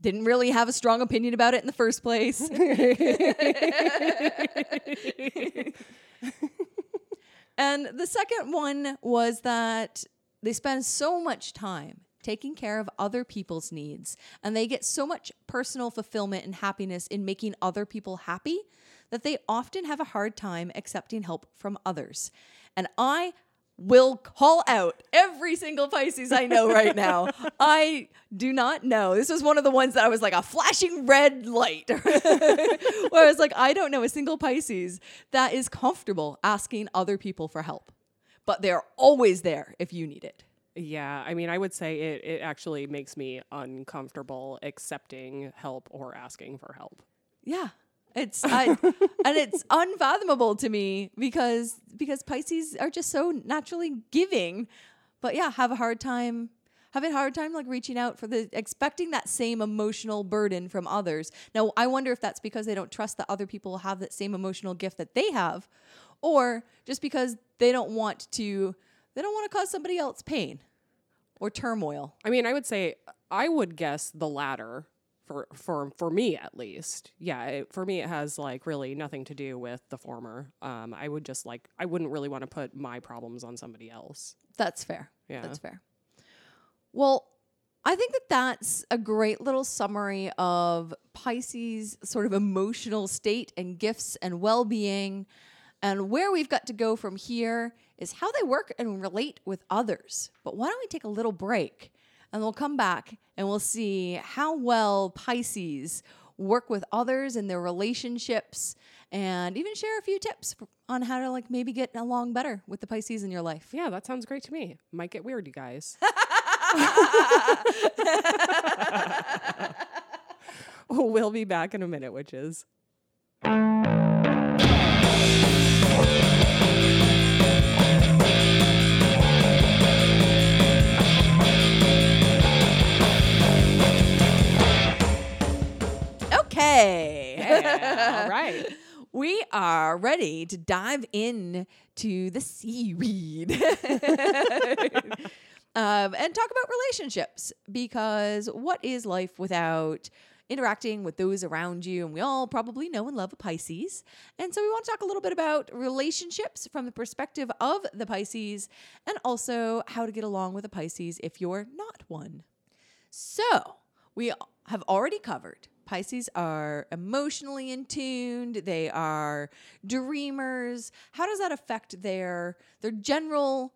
Didn't really have a strong opinion about it in the first place. And the second one was that they spend so much time taking care of other people's needs and they get so much personal fulfillment and happiness in making other people happy that they often have a hard time accepting help from others. And I will call out every single Pisces I know right now. I do not know. This was one of the ones that I was like a flashing red light. Where I was like, I don't know a single Pisces that is comfortable asking other people for help. But they're always there if you need it. Yeah, I mean, I would say it, it actually makes me uncomfortable accepting help or asking for help. Yeah. It's I, and it's unfathomable to me because because Pisces are just so naturally giving, but yeah, have a hard time having a hard time like reaching out for the expecting that same emotional burden from others. Now, I wonder if that's because they don't trust that other people have that same emotional gift that they have, or just because they don't want to they don't want to cause somebody else pain or turmoil. I mean, I would say I would guess the latter for for for me at least. Yeah, it, for me it has like really nothing to do with the former. Um, I would just like I wouldn't really want to put my problems on somebody else. That's fair. Yeah. That's fair. Well, I think that that's a great little summary of Pisces' sort of emotional state and gifts and well being. And where we've got to go from here is how they work and relate with others. But why don't we take a little break and we'll come back and we'll see how well Pisces work with others in their relationships and even share a few tips on how to like maybe get along better with the Pisces in your life. Yeah, that sounds great to me. Might get weird, you guys. we'll be back in a minute, witches. Yeah, all right. We are ready to dive in to the seaweed um, and talk about relationships because what is life without interacting with those around you? And we all probably know and love a Pisces. And so we want to talk a little bit about relationships from the perspective of the Pisces and also how to get along with a Pisces if you're not one. So, we have already covered Pisces are emotionally in tuned, they are dreamers. How does that affect their their general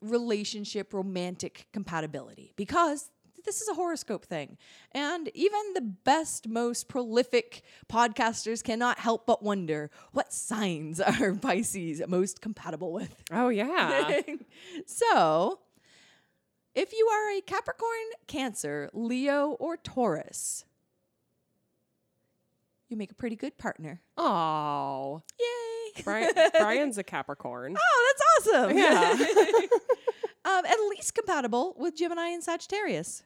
relationship romantic compatibility? Because this is a horoscope thing. And even the best, most prolific podcasters cannot help but wonder what signs are Pisces most compatible with. Oh yeah. so, if you are a Capricorn, Cancer, Leo, or Taurus, you make a pretty good partner. Oh, Yay! Brian, Brian's a Capricorn. Oh, that's awesome. Yeah. um, at least compatible with Gemini and Sagittarius.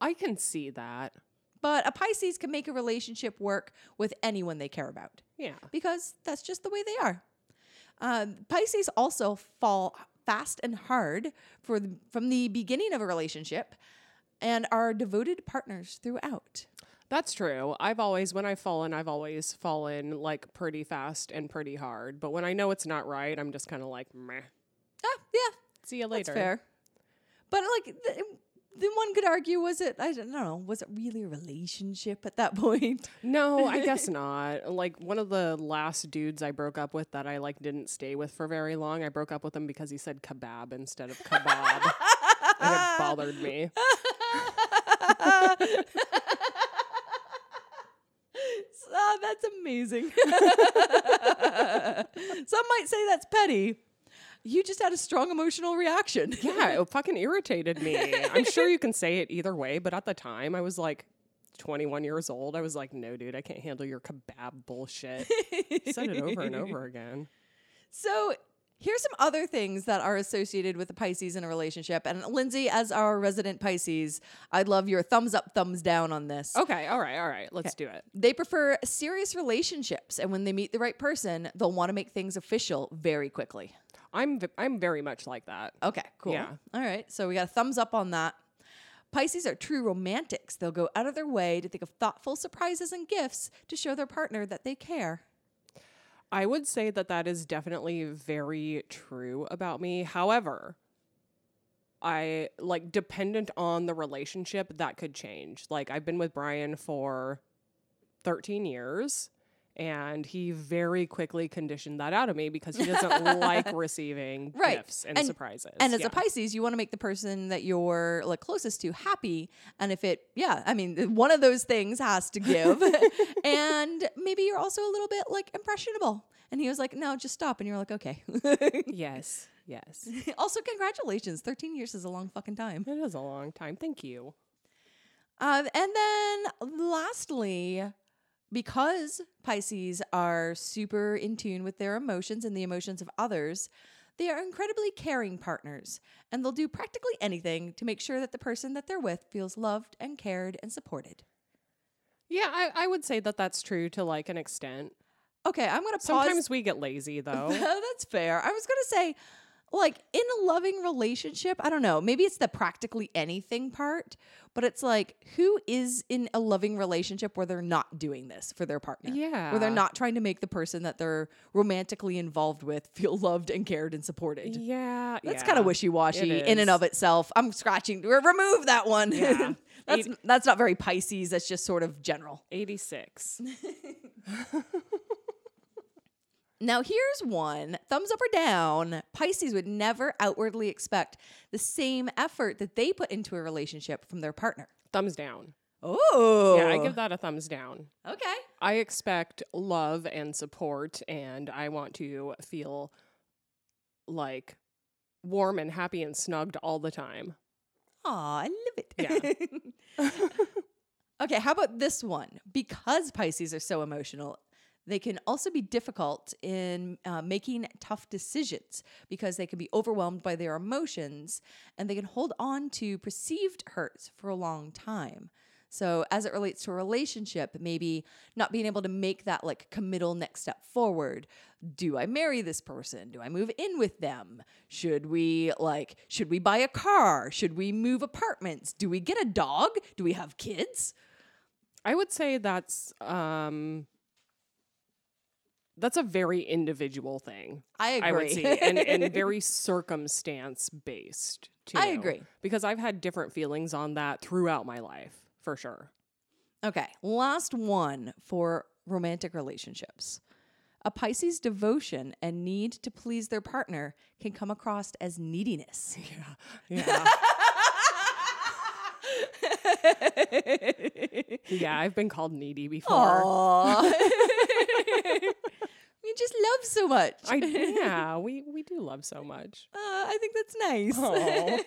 I can see that. But a Pisces can make a relationship work with anyone they care about Yeah. because that's just the way they are. Um, Pisces also fall fast and hard for the, from the beginning of a relationship and are devoted partners throughout. That's true. I've always, when I've fallen, I've always fallen like pretty fast and pretty hard. But when I know it's not right, I'm just kind of like, meh. Ah, yeah, See you that's later. fair. But like, the, the one could argue, was it? I don't know. Was it really a relationship at that point? No, I guess not. Like one of the last dudes I broke up with that I like didn't stay with for very long. I broke up with him because he said kebab instead of kebab. and it bothered me. Ah, that's amazing. Some might say that's petty. You just had a strong emotional reaction. Yeah, it fucking irritated me. I'm sure you can say it either way, but at the time I was like 21 years old. I was like, no, dude, I can't handle your kebab bullshit. Said it over and over again. So here's some other things that are associated with the Pisces in a relationship. And Lindsey, as our resident Pisces, I'd love your thumbs up, thumbs down on this. Okay, all right, all right. Let's do it. They prefer serious relationships, and when they meet the right person, they'll want to make things official very quickly. I'm v- I'm very much like that. Okay, cool. Yeah. All right. So we got a thumbs up on that. Pisces are true romantics. They'll go out of their way to think of thoughtful surprises and gifts to show their partner that they care. I would say that that is definitely very true about me. However, I like dependent on the relationship that could change. Like I've been with Brian for 13 years and he very quickly conditioned that out of me because he doesn't like receiving Right. gifts and, And- surprises. And as Yeah. a Pisces, you want to make the person that you're like closest to happy. And if it, yeah, I mean, one of those things has to give. and maybe you're also a little bit like impressionable. And he was like, no, just stop. And you're like, okay. yes, yes. also, congratulations. 13 years is a long fucking time. It is a long time. Thank you. Um, and then lastly, because Pisces are super in tune with their emotions and the emotions of others, they are incredibly caring partners and they'll do practically anything to make sure that the person that they're with feels loved and cared and supported. Yeah, I, I would say that that's true to like an extent. Okay, I'm going to pause. Sometimes we get lazy though. That's fair. I was going to say, like, in a loving relationship, I don't know, maybe it's the practically anything part, but it's like, who is in a loving relationship where they're not doing this for their partner? Yeah. Where they're not trying to make the person that they're romantically involved with feel loved and cared and supported. yeah, That's yeah. kind of wishy washy in and of itself. I'm scratching. re- Remove that one. Yeah. that's that's not very Pisces. That's just sort of general. 86. Now, here's one thumbs up or down. Pisces would never outwardly expect the same effort that they put into a relationship from their partner. thumbs down. Oh. Yeah, I give that a thumbs down. Okay. I expect love and support, and I want to feel like warm and happy and snugged all the time. Aw, I love it. Yeah. okay, how about this one? Because Pisces are so emotional, they can also be difficult in uh, making tough decisions because they can be overwhelmed by their emotions and they can hold on to perceived hurts for a long time. So, as it relates to a relationship, maybe not being able to make that like committal next step forward. Do I marry this person? Do I move in with them? Should we like should we buy a car? Should we move apartments? Do we get a dog? Do we have kids? I would say that's um that's a very individual thing. I agree. I would say, and, and very circumstance based. Too, I agree. because I've had different feelings on that throughout my life, for sure. Okay, last one for romantic relationships. A Pisces devotion and need to please their partner can come across as neediness. Yeah, yeah. Yeah, I've been called needy before. Just love so much. I yeah, we we do love so much. Uh, I think that's nice.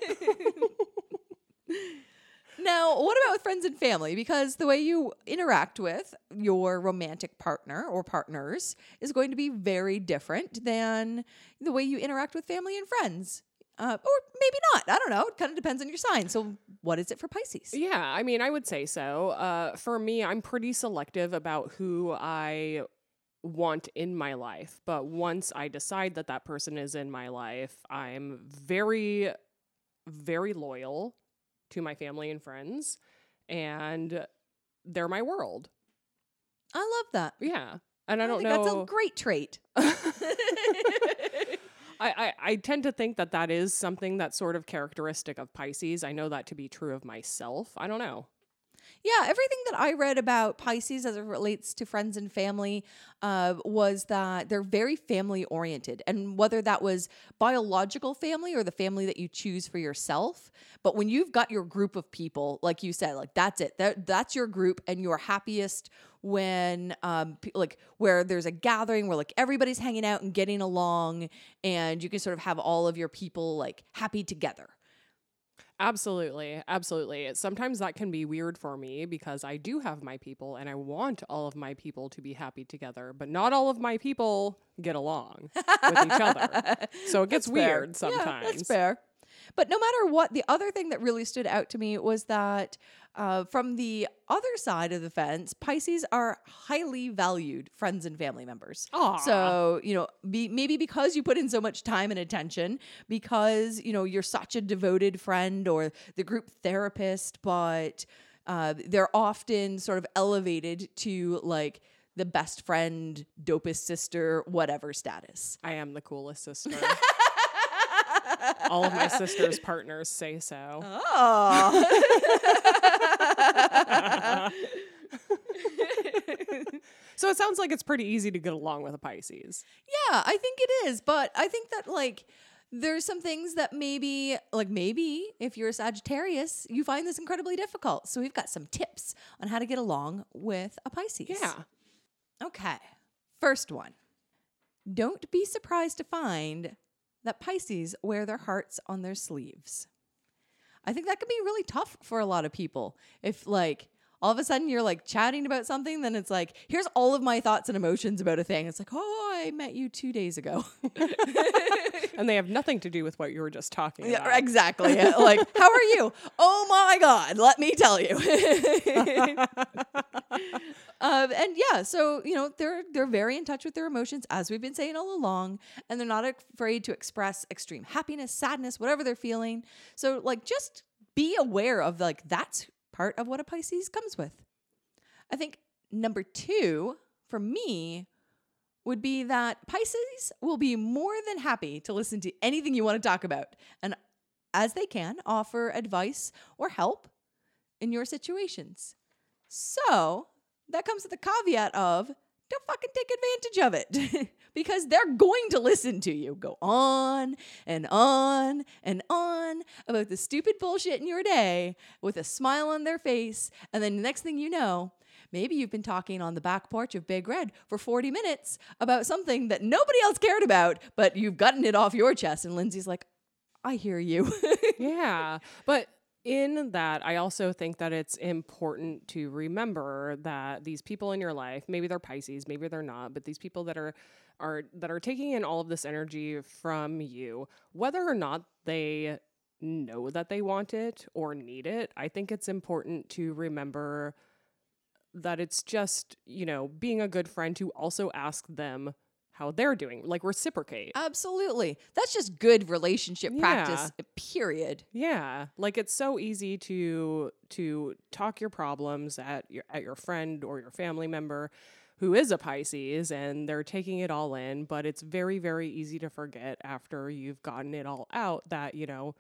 Now, what about with friends and family? Because the way you interact with your romantic partner or partners is going to be very different than the way you interact with family and friends. Uh, or maybe not. I don't know. It kind of depends on your sign. So, what is it for Pisces? Yeah, I mean, I would say so. Uh, for me, I'm pretty selective about who I want in my life. But once I decide that that person is in my life, I'm very, very loyal to my family and friends, and they're my world. I love that. Yeah. And I don't think know. that's a great trait. I, I, I tend to think that that is something that's sort of characteristic of Pisces. I know that to be true of myself. I don't know. Yeah, everything that I read about Pisces as it relates to friends and family uh, was that they're very family oriented. And whether that was biological family or the family that you choose for yourself, but when you've got your group of people, like you said, like that's it, that, that's your group, and you're happiest when um pe- like where there's a gathering where like everybody's hanging out and getting along and you can sort of have all of your people like happy together Absolutely. Absolutely. Sometimes that can be weird for me because I do have my people and I want all of my people to be happy together, but not all of my people get along with each other. So it gets weird sometimes. Yeah, that's fair. But no matter what, the other thing that really stood out to me was that uh, from the other side of the fence, Pisces are highly valued friends and family members. Aw. So, you know, be, maybe because you put in so much time and attention, because, you know, you're such a devoted friend or the group therapist, but uh, they're often sort of elevated to like the best friend, dopest sister, whatever status. I am the coolest sister. All of my sister's partners say so. Oh. So it sounds like it's pretty easy to get along with a Pisces. Yeah, I think it is, but I think that like there's some things that maybe like maybe if you're a Sagittarius, you find this incredibly difficult. So we've got some tips on how to get along with a Pisces. Yeah. Okay. First one. Don't be surprised to find that Pisces wear their hearts on their sleeves. I think that can be really tough for a lot of people. If like all of a sudden you're like chatting about something, then it's like, here's all of my thoughts and emotions about a thing. It's like, oh, I met you two days ago. And they have nothing to do with what you were just talking yeah, about. exactly. like, how are you? Oh my God, let me tell you. um, and yeah, so you know they're they're very in touch with their emotions, as we've been saying all along, and they're not afraid to express extreme happiness, sadness, whatever they're feeling. So like, just be aware of like that's part of what a Pisces comes with. I think number two for me would be that Pisces will be more than happy to listen to anything you want to talk about and as they can offer advice or help in your situations. So, that comes with the caveat of don't fucking take advantage of it because they're going to listen to you go on and on and on about the stupid bullshit in your day with a smile on their face. And then the next thing you know, maybe you've been talking on the back porch of Big Red for 40 minutes about something that nobody else cared about, but you've gotten it off your chest. And Lindsey's like, I hear you. yeah. But in that, I also think that it's important to remember that these people in your life, maybe they're Pisces, maybe they're not, but these people that are are that are taking in all of this energy from you, whether or not they know that they want it or need it, I think it's important to remember that it's just, you know, being a good friend to also ask them how they're doing, like reciprocate. Absolutely. That's just good relationship practice, eh, period. Yeah, like it's so easy to to talk your problems at your at your friend or your family member who is a Pisces and they're taking it all in, but it's very very easy to forget after you've gotten it all out that, you know,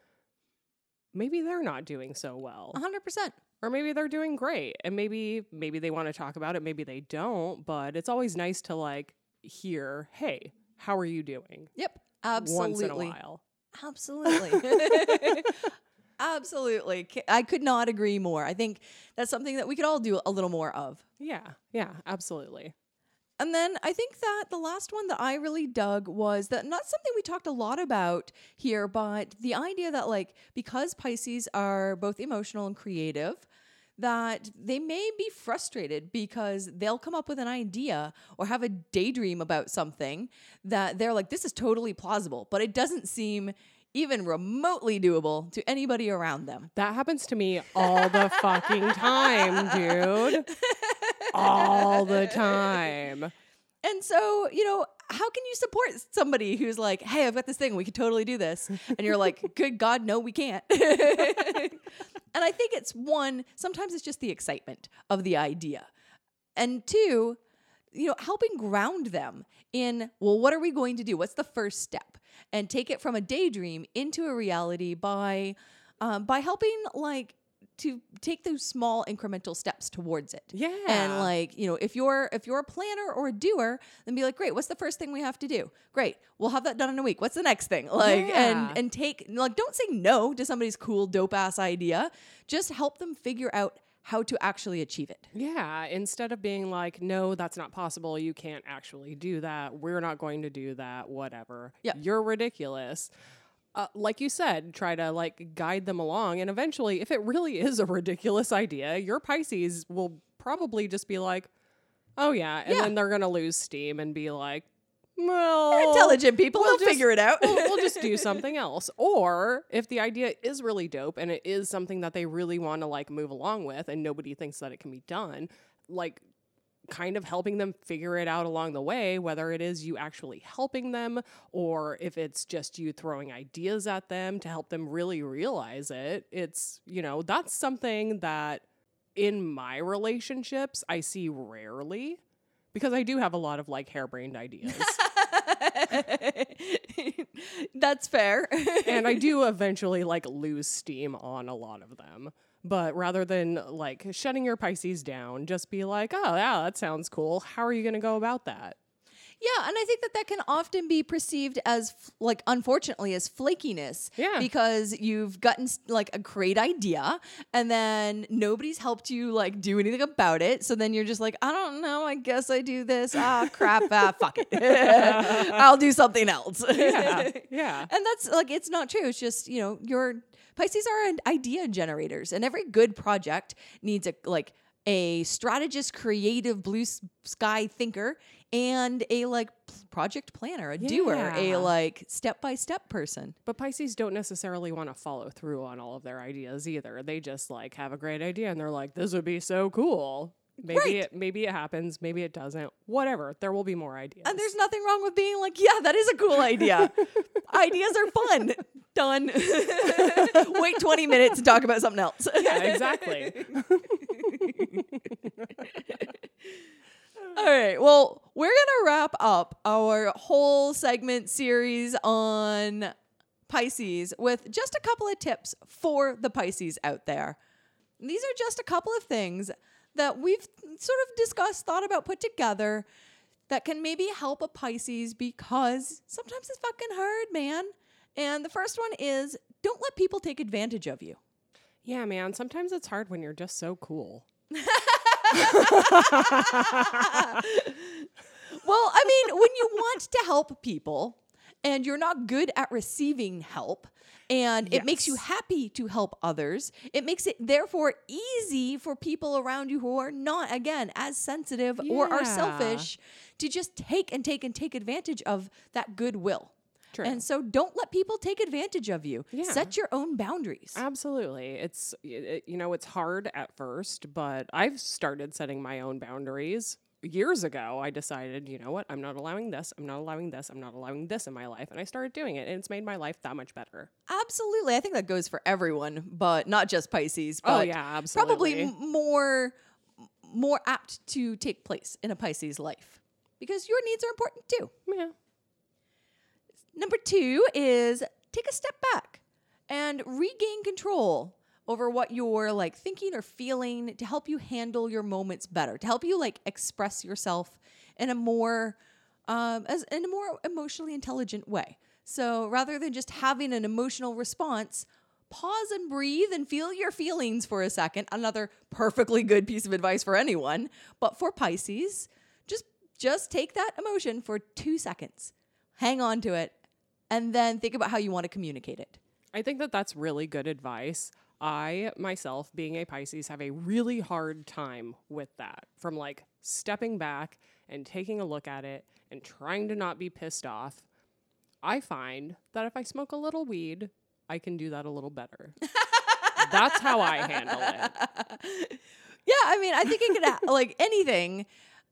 maybe they're not doing so well. 100%. Or maybe they're doing great and maybe maybe they want to talk about it, maybe they don't, but it's always nice to like hear, "Hey, how are you doing?" Yep. Absolutely. Once in a while. Absolutely. Absolutely. I could not agree more. I think that's something that we could all do a little more of. Yeah. Yeah, absolutely. And then I think that the last one that I really dug was that not something we talked a lot about here, but the idea that, like, because Pisces are both emotional and creative, that they may be frustrated because they'll come up with an idea or have a daydream about something that they're like, this is totally plausible, but it doesn't seem even remotely doable to anybody around them. That happens to me all the fucking time, dude. All the time. And so, you know, how can you support somebody who's like, hey, I've got this thing, we could totally do this? And you're like, good God, no, we can't. and I think it's one, sometimes it's just the excitement of the idea. And two, you know, helping ground them in, well, what are we going to do? What's the first step? And take it from a daydream into a reality by um, by helping like to take those small incremental steps towards it. Yeah. And like, you know, if you're if you're a planner or a doer, then be like, great, what's the first thing we have to do? Great. We'll have that done in a week. What's the next thing? Like Yeah. and and take like don't say no to somebody's cool dope ass idea. Just help them figure out how to actually achieve it. Yeah, instead of being like, no, that's not possible. You can't actually do that. We're not going to do that. Whatever. Yeah. You're ridiculous. Uh, like you said, try to like guide them along. And eventually, if it really is a ridiculous idea, your Pisces will probably just be like, oh, yeah. And Yeah. then they're going to lose steam and be like, well, Intelligent people we'll will just- figure it out. we'll, we'll just do something else. Or if the idea is really dope and it is something that they really want to like move along with and nobody thinks that it can be done, like kind of helping them figure it out along the way, whether it is you actually helping them or if it's just you throwing ideas at them to help them really realize it. It's, you know, that's something that in my relationships I see rarely because I do have a lot of like harebrained ideas. That's fair. and I do eventually like lose steam on a lot of them. But rather than like shutting your Pisces down, just be like, oh, yeah, that sounds cool. How are you going to go about that? Yeah, and I think that that can often be perceived as, f- like, unfortunately, as flakiness. Yeah. Because you've gotten like a great idea, and then nobody's helped you like do anything about it. So then you're just like, I don't know. I guess I do this. Ah, crap. ah, fuck it. I'll do something else. Yeah. Yeah. And that's like it's not true. It's just you know your Pisces are an idea generators, and every good project needs a like a strategist, creative, blue sky thinker, and a like project planner, a doer, a like step by step person. But Pisces don't necessarily want to follow through on all of their ideas either. They just like have a great idea and they're like, this would be so cool. Maybe Right. it maybe it happens, maybe it doesn't. Whatever. There will be more ideas. And there's nothing wrong with being like, yeah, that is a cool idea. Ideas are fun. Done. Wait 20 minutes to talk about something else. yeah, exactly. All right. Well, we're going to wrap up our whole segment series on Pisces with just a couple of tips for the Pisces out there. These are just a couple of things that we've sort of discussed, thought about, put together that can maybe help a Pisces because sometimes it's fucking hard, man. And the first one is don't let people take advantage of you. yeah, man. Sometimes it's hard when you're just so cool. Well, I mean, when you want to help people and you're not good at receiving help, and it makes you happy to help others, it makes it therefore easy for people around you who are not, again, as sensitive or are selfish to just take and take and take advantage of that goodwill. True. And so don't let people take advantage of you. Yeah. Set your own boundaries. Absolutely. It's it, you know, it's hard at first, but I've started setting my own boundaries. Years ago, I decided, you know what? I'm not allowing this. I'm not allowing this. I'm not allowing this in my life, and I started doing it, and it's made my life that much better. Absolutely. I think that goes for everyone, but not just Pisces. Oh, yeah, Probably absolutely. m- more more apt to take place in a Pisces life because your needs are important too. Yeah. Number 2 is take a step back and regain control over what you're like thinking or feeling to help you handle your moments better, to help you like express yourself in a more um, as in a more emotionally intelligent way. So rather than just having an emotional response, pause and breathe and feel your feelings for a second. Another perfectly good piece of advice for anyone, but for Pisces, just just take that emotion for 2 seconds. Hang on to it and then think about how you want to communicate it. I think that that's really good advice. I myself, being a Pisces, have a really hard time with that. From like stepping back and taking a look at it and trying to not be pissed off. I find that if I smoke a little weed, I can do that a little better. that's how I handle it. Yeah, I mean, I think it could like anything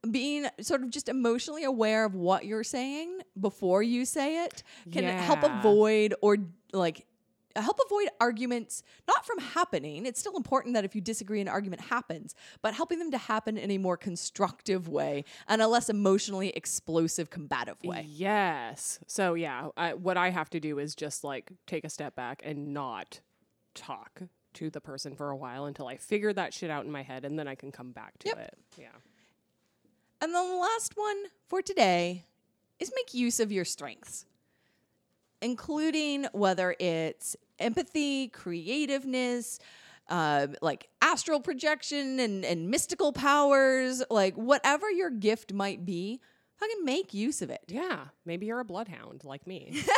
being sort of just emotionally aware of what you're saying before you say it can help avoid or like help avoid arguments not from happening. It's still important that if you disagree an argument happens, but helping them to happen in a more constructive way and a less emotionally explosive combative way. Yes. So yeah, I, what I have to do is just like take a step back and not talk to the person for a while until I figure that shit out in my head and then I can come back to Yep. it. Yeah. And then the last one for today is make use of your strengths, including whether it's empathy, creativeness, uh, like astral projection and, and mystical powers, like whatever your gift might be, fucking make use of it. Yeah. Maybe you're a bloodhound like me. And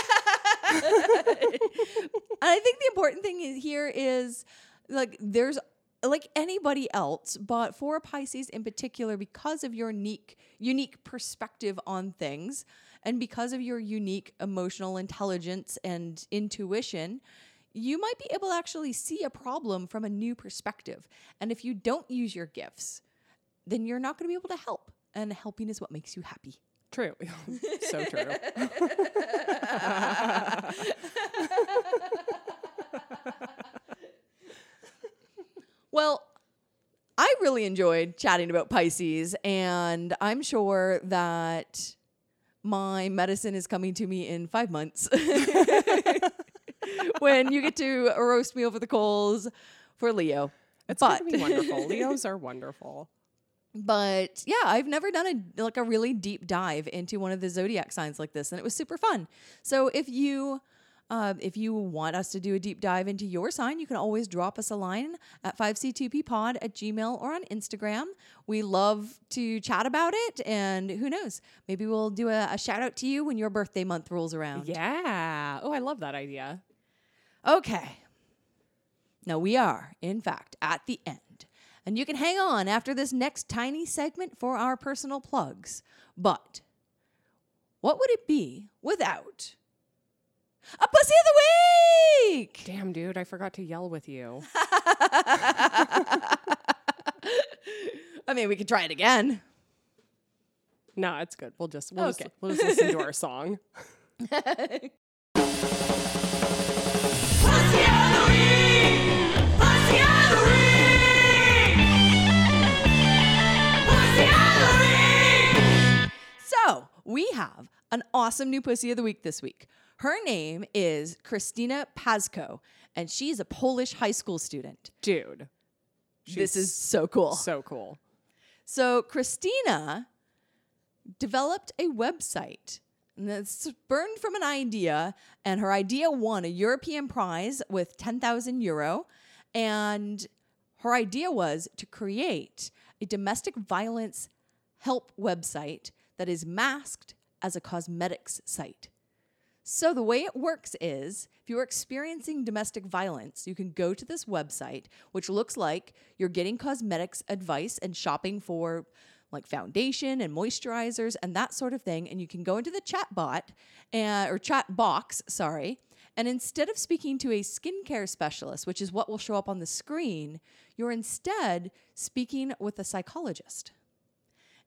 I think the important thing is here is like there's like anybody else, but for Pisces in particular, because of your unique unique perspective on things, and because of your unique emotional intelligence and intuition, you might be able to actually see a problem from a new perspective. And if you don't use your gifts, then you're not going to be able to help. And helping is what makes you happy. true. so true. Well, I really enjoyed chatting about Pisces, and I'm sure that my medicine is coming to me in five months when you get to roast me over the coals for Leo. It's but going to be wonderful. Leos are wonderful. but yeah, I've never done a like a really deep dive into one of the zodiac signs like this, and it was super fun. So if you uh, if you want us to do a deep dive into your sign, you can always drop us a line at 5c2ppod at gmail or on Instagram. We love to chat about it. And who knows, maybe we'll do a, a shout out to you when your birthday month rolls around. Yeah. Oh, I love that idea. Okay. Now we are, in fact, at the end. And you can hang on after this next tiny segment for our personal plugs. But what would it be without a pussy of the week? Damn, dude, I forgot to yell with you. I mean, we could try it again. no, it's good. We'll just we'll, Okay. just, we'll just listen to our song. Pussy Allery! Pussy Allery! So we have an awesome new pussy of the week this week. Her name is Christina Paszko, and she's a Polish high school student. Dude. this is so cool. so cool. So Christina developed a website and that's burned from an idea, and her idea won a European prize with 10,000 euro. And her idea was to create a domestic violence help website that is masked as a cosmetics site. So the way it works is if you're experiencing domestic violence, you can go to this website, which looks like you're getting cosmetics advice and shopping for like foundation and moisturizers and that sort of thing. And you can go into the chat bot and, or chat box, sorry. And instead of speaking to a skincare specialist, which is what will show up on the screen, you're instead speaking with a psychologist.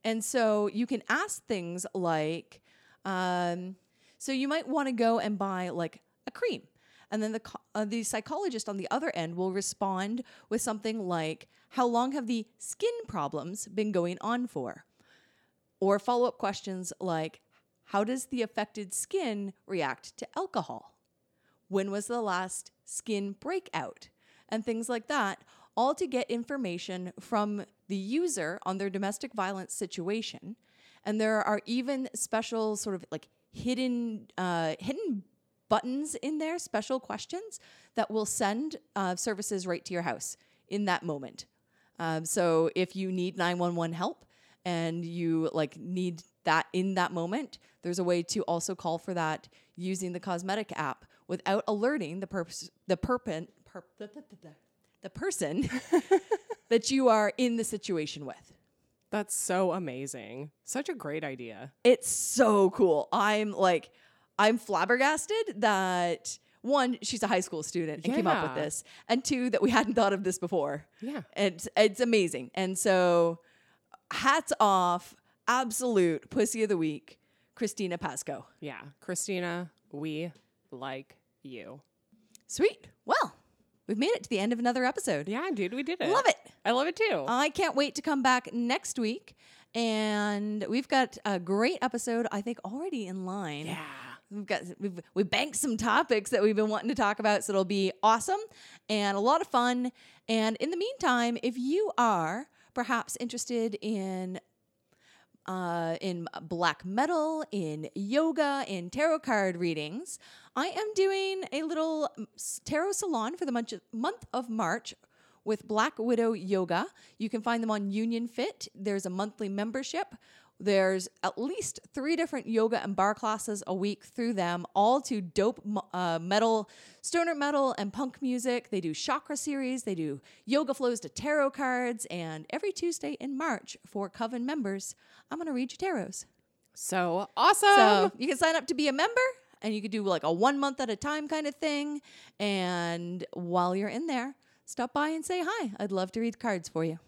And so you can ask things like, um, so you might want to go and buy like a cream. And then the, uh, the psychologist on the other end will respond with something like, How long have the skin problems been going on for? Or follow up questions like, How does the affected skin react to alcohol? When was the last skin breakout? And things like that, all to get information from the user on their domestic violence situation. And there are even special sort of like hidden uh, hidden buttons in there, special questions that will send uh, services right to your house in that moment. Um, so if you need 911 help and you like need that in that moment, there's a way to also call for that using the cosmetic app without alerting the purpose the perpin, per, the person that you are in the situation with. That's so amazing. Such a great idea. It's so cool. I'm like, I'm flabbergasted that one, she's a high school student and came up with this, and two, that we hadn't thought of this before. Yeah. It's it's amazing. And so, hats off, absolute pussy of the week, Christina Paszko. Yeah. Christina, we like you. Sweet. Well, we've made it to the end of another episode. Yeah, dude, we did it. Love it. I love it too. I can't wait to come back next week. And we've got a great episode, I think, already in line. yeah. We've got we've we banked some topics that we've been wanting to talk about, so it'll be awesome and a lot of fun. And in the meantime, if you are perhaps interested in uh, in black metal, in yoga, in tarot card readings, I am doing a little mm, tarot salon for the month month of March with Black Widow Yoga. You can find them on Union Fit. There's a monthly membership. There's at least three different yoga and barre classes a week through them, all to dope uh, metal, stoner metal, and punk music. They do chakra series, they do yoga flows to tarot cards, and every Tuesday in March for Coven members, I'm going to read your tarots. So awesome. So you can sign up to be a member and you could do like a one month at a time kind of thing. And while you're in there, stop by and say hi. I'd love to read cards for you.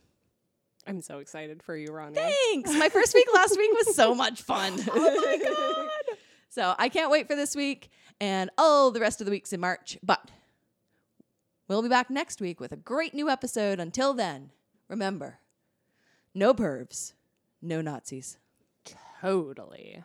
I'm so excited for you, Ronnie. Thanks. My first week last week was so much fun. oh my God. So I can't wait for this week and all the rest of the weeks in March. But we'll be back next week with a great new episode. Until then, remember No pervs, no Nazis. Totally.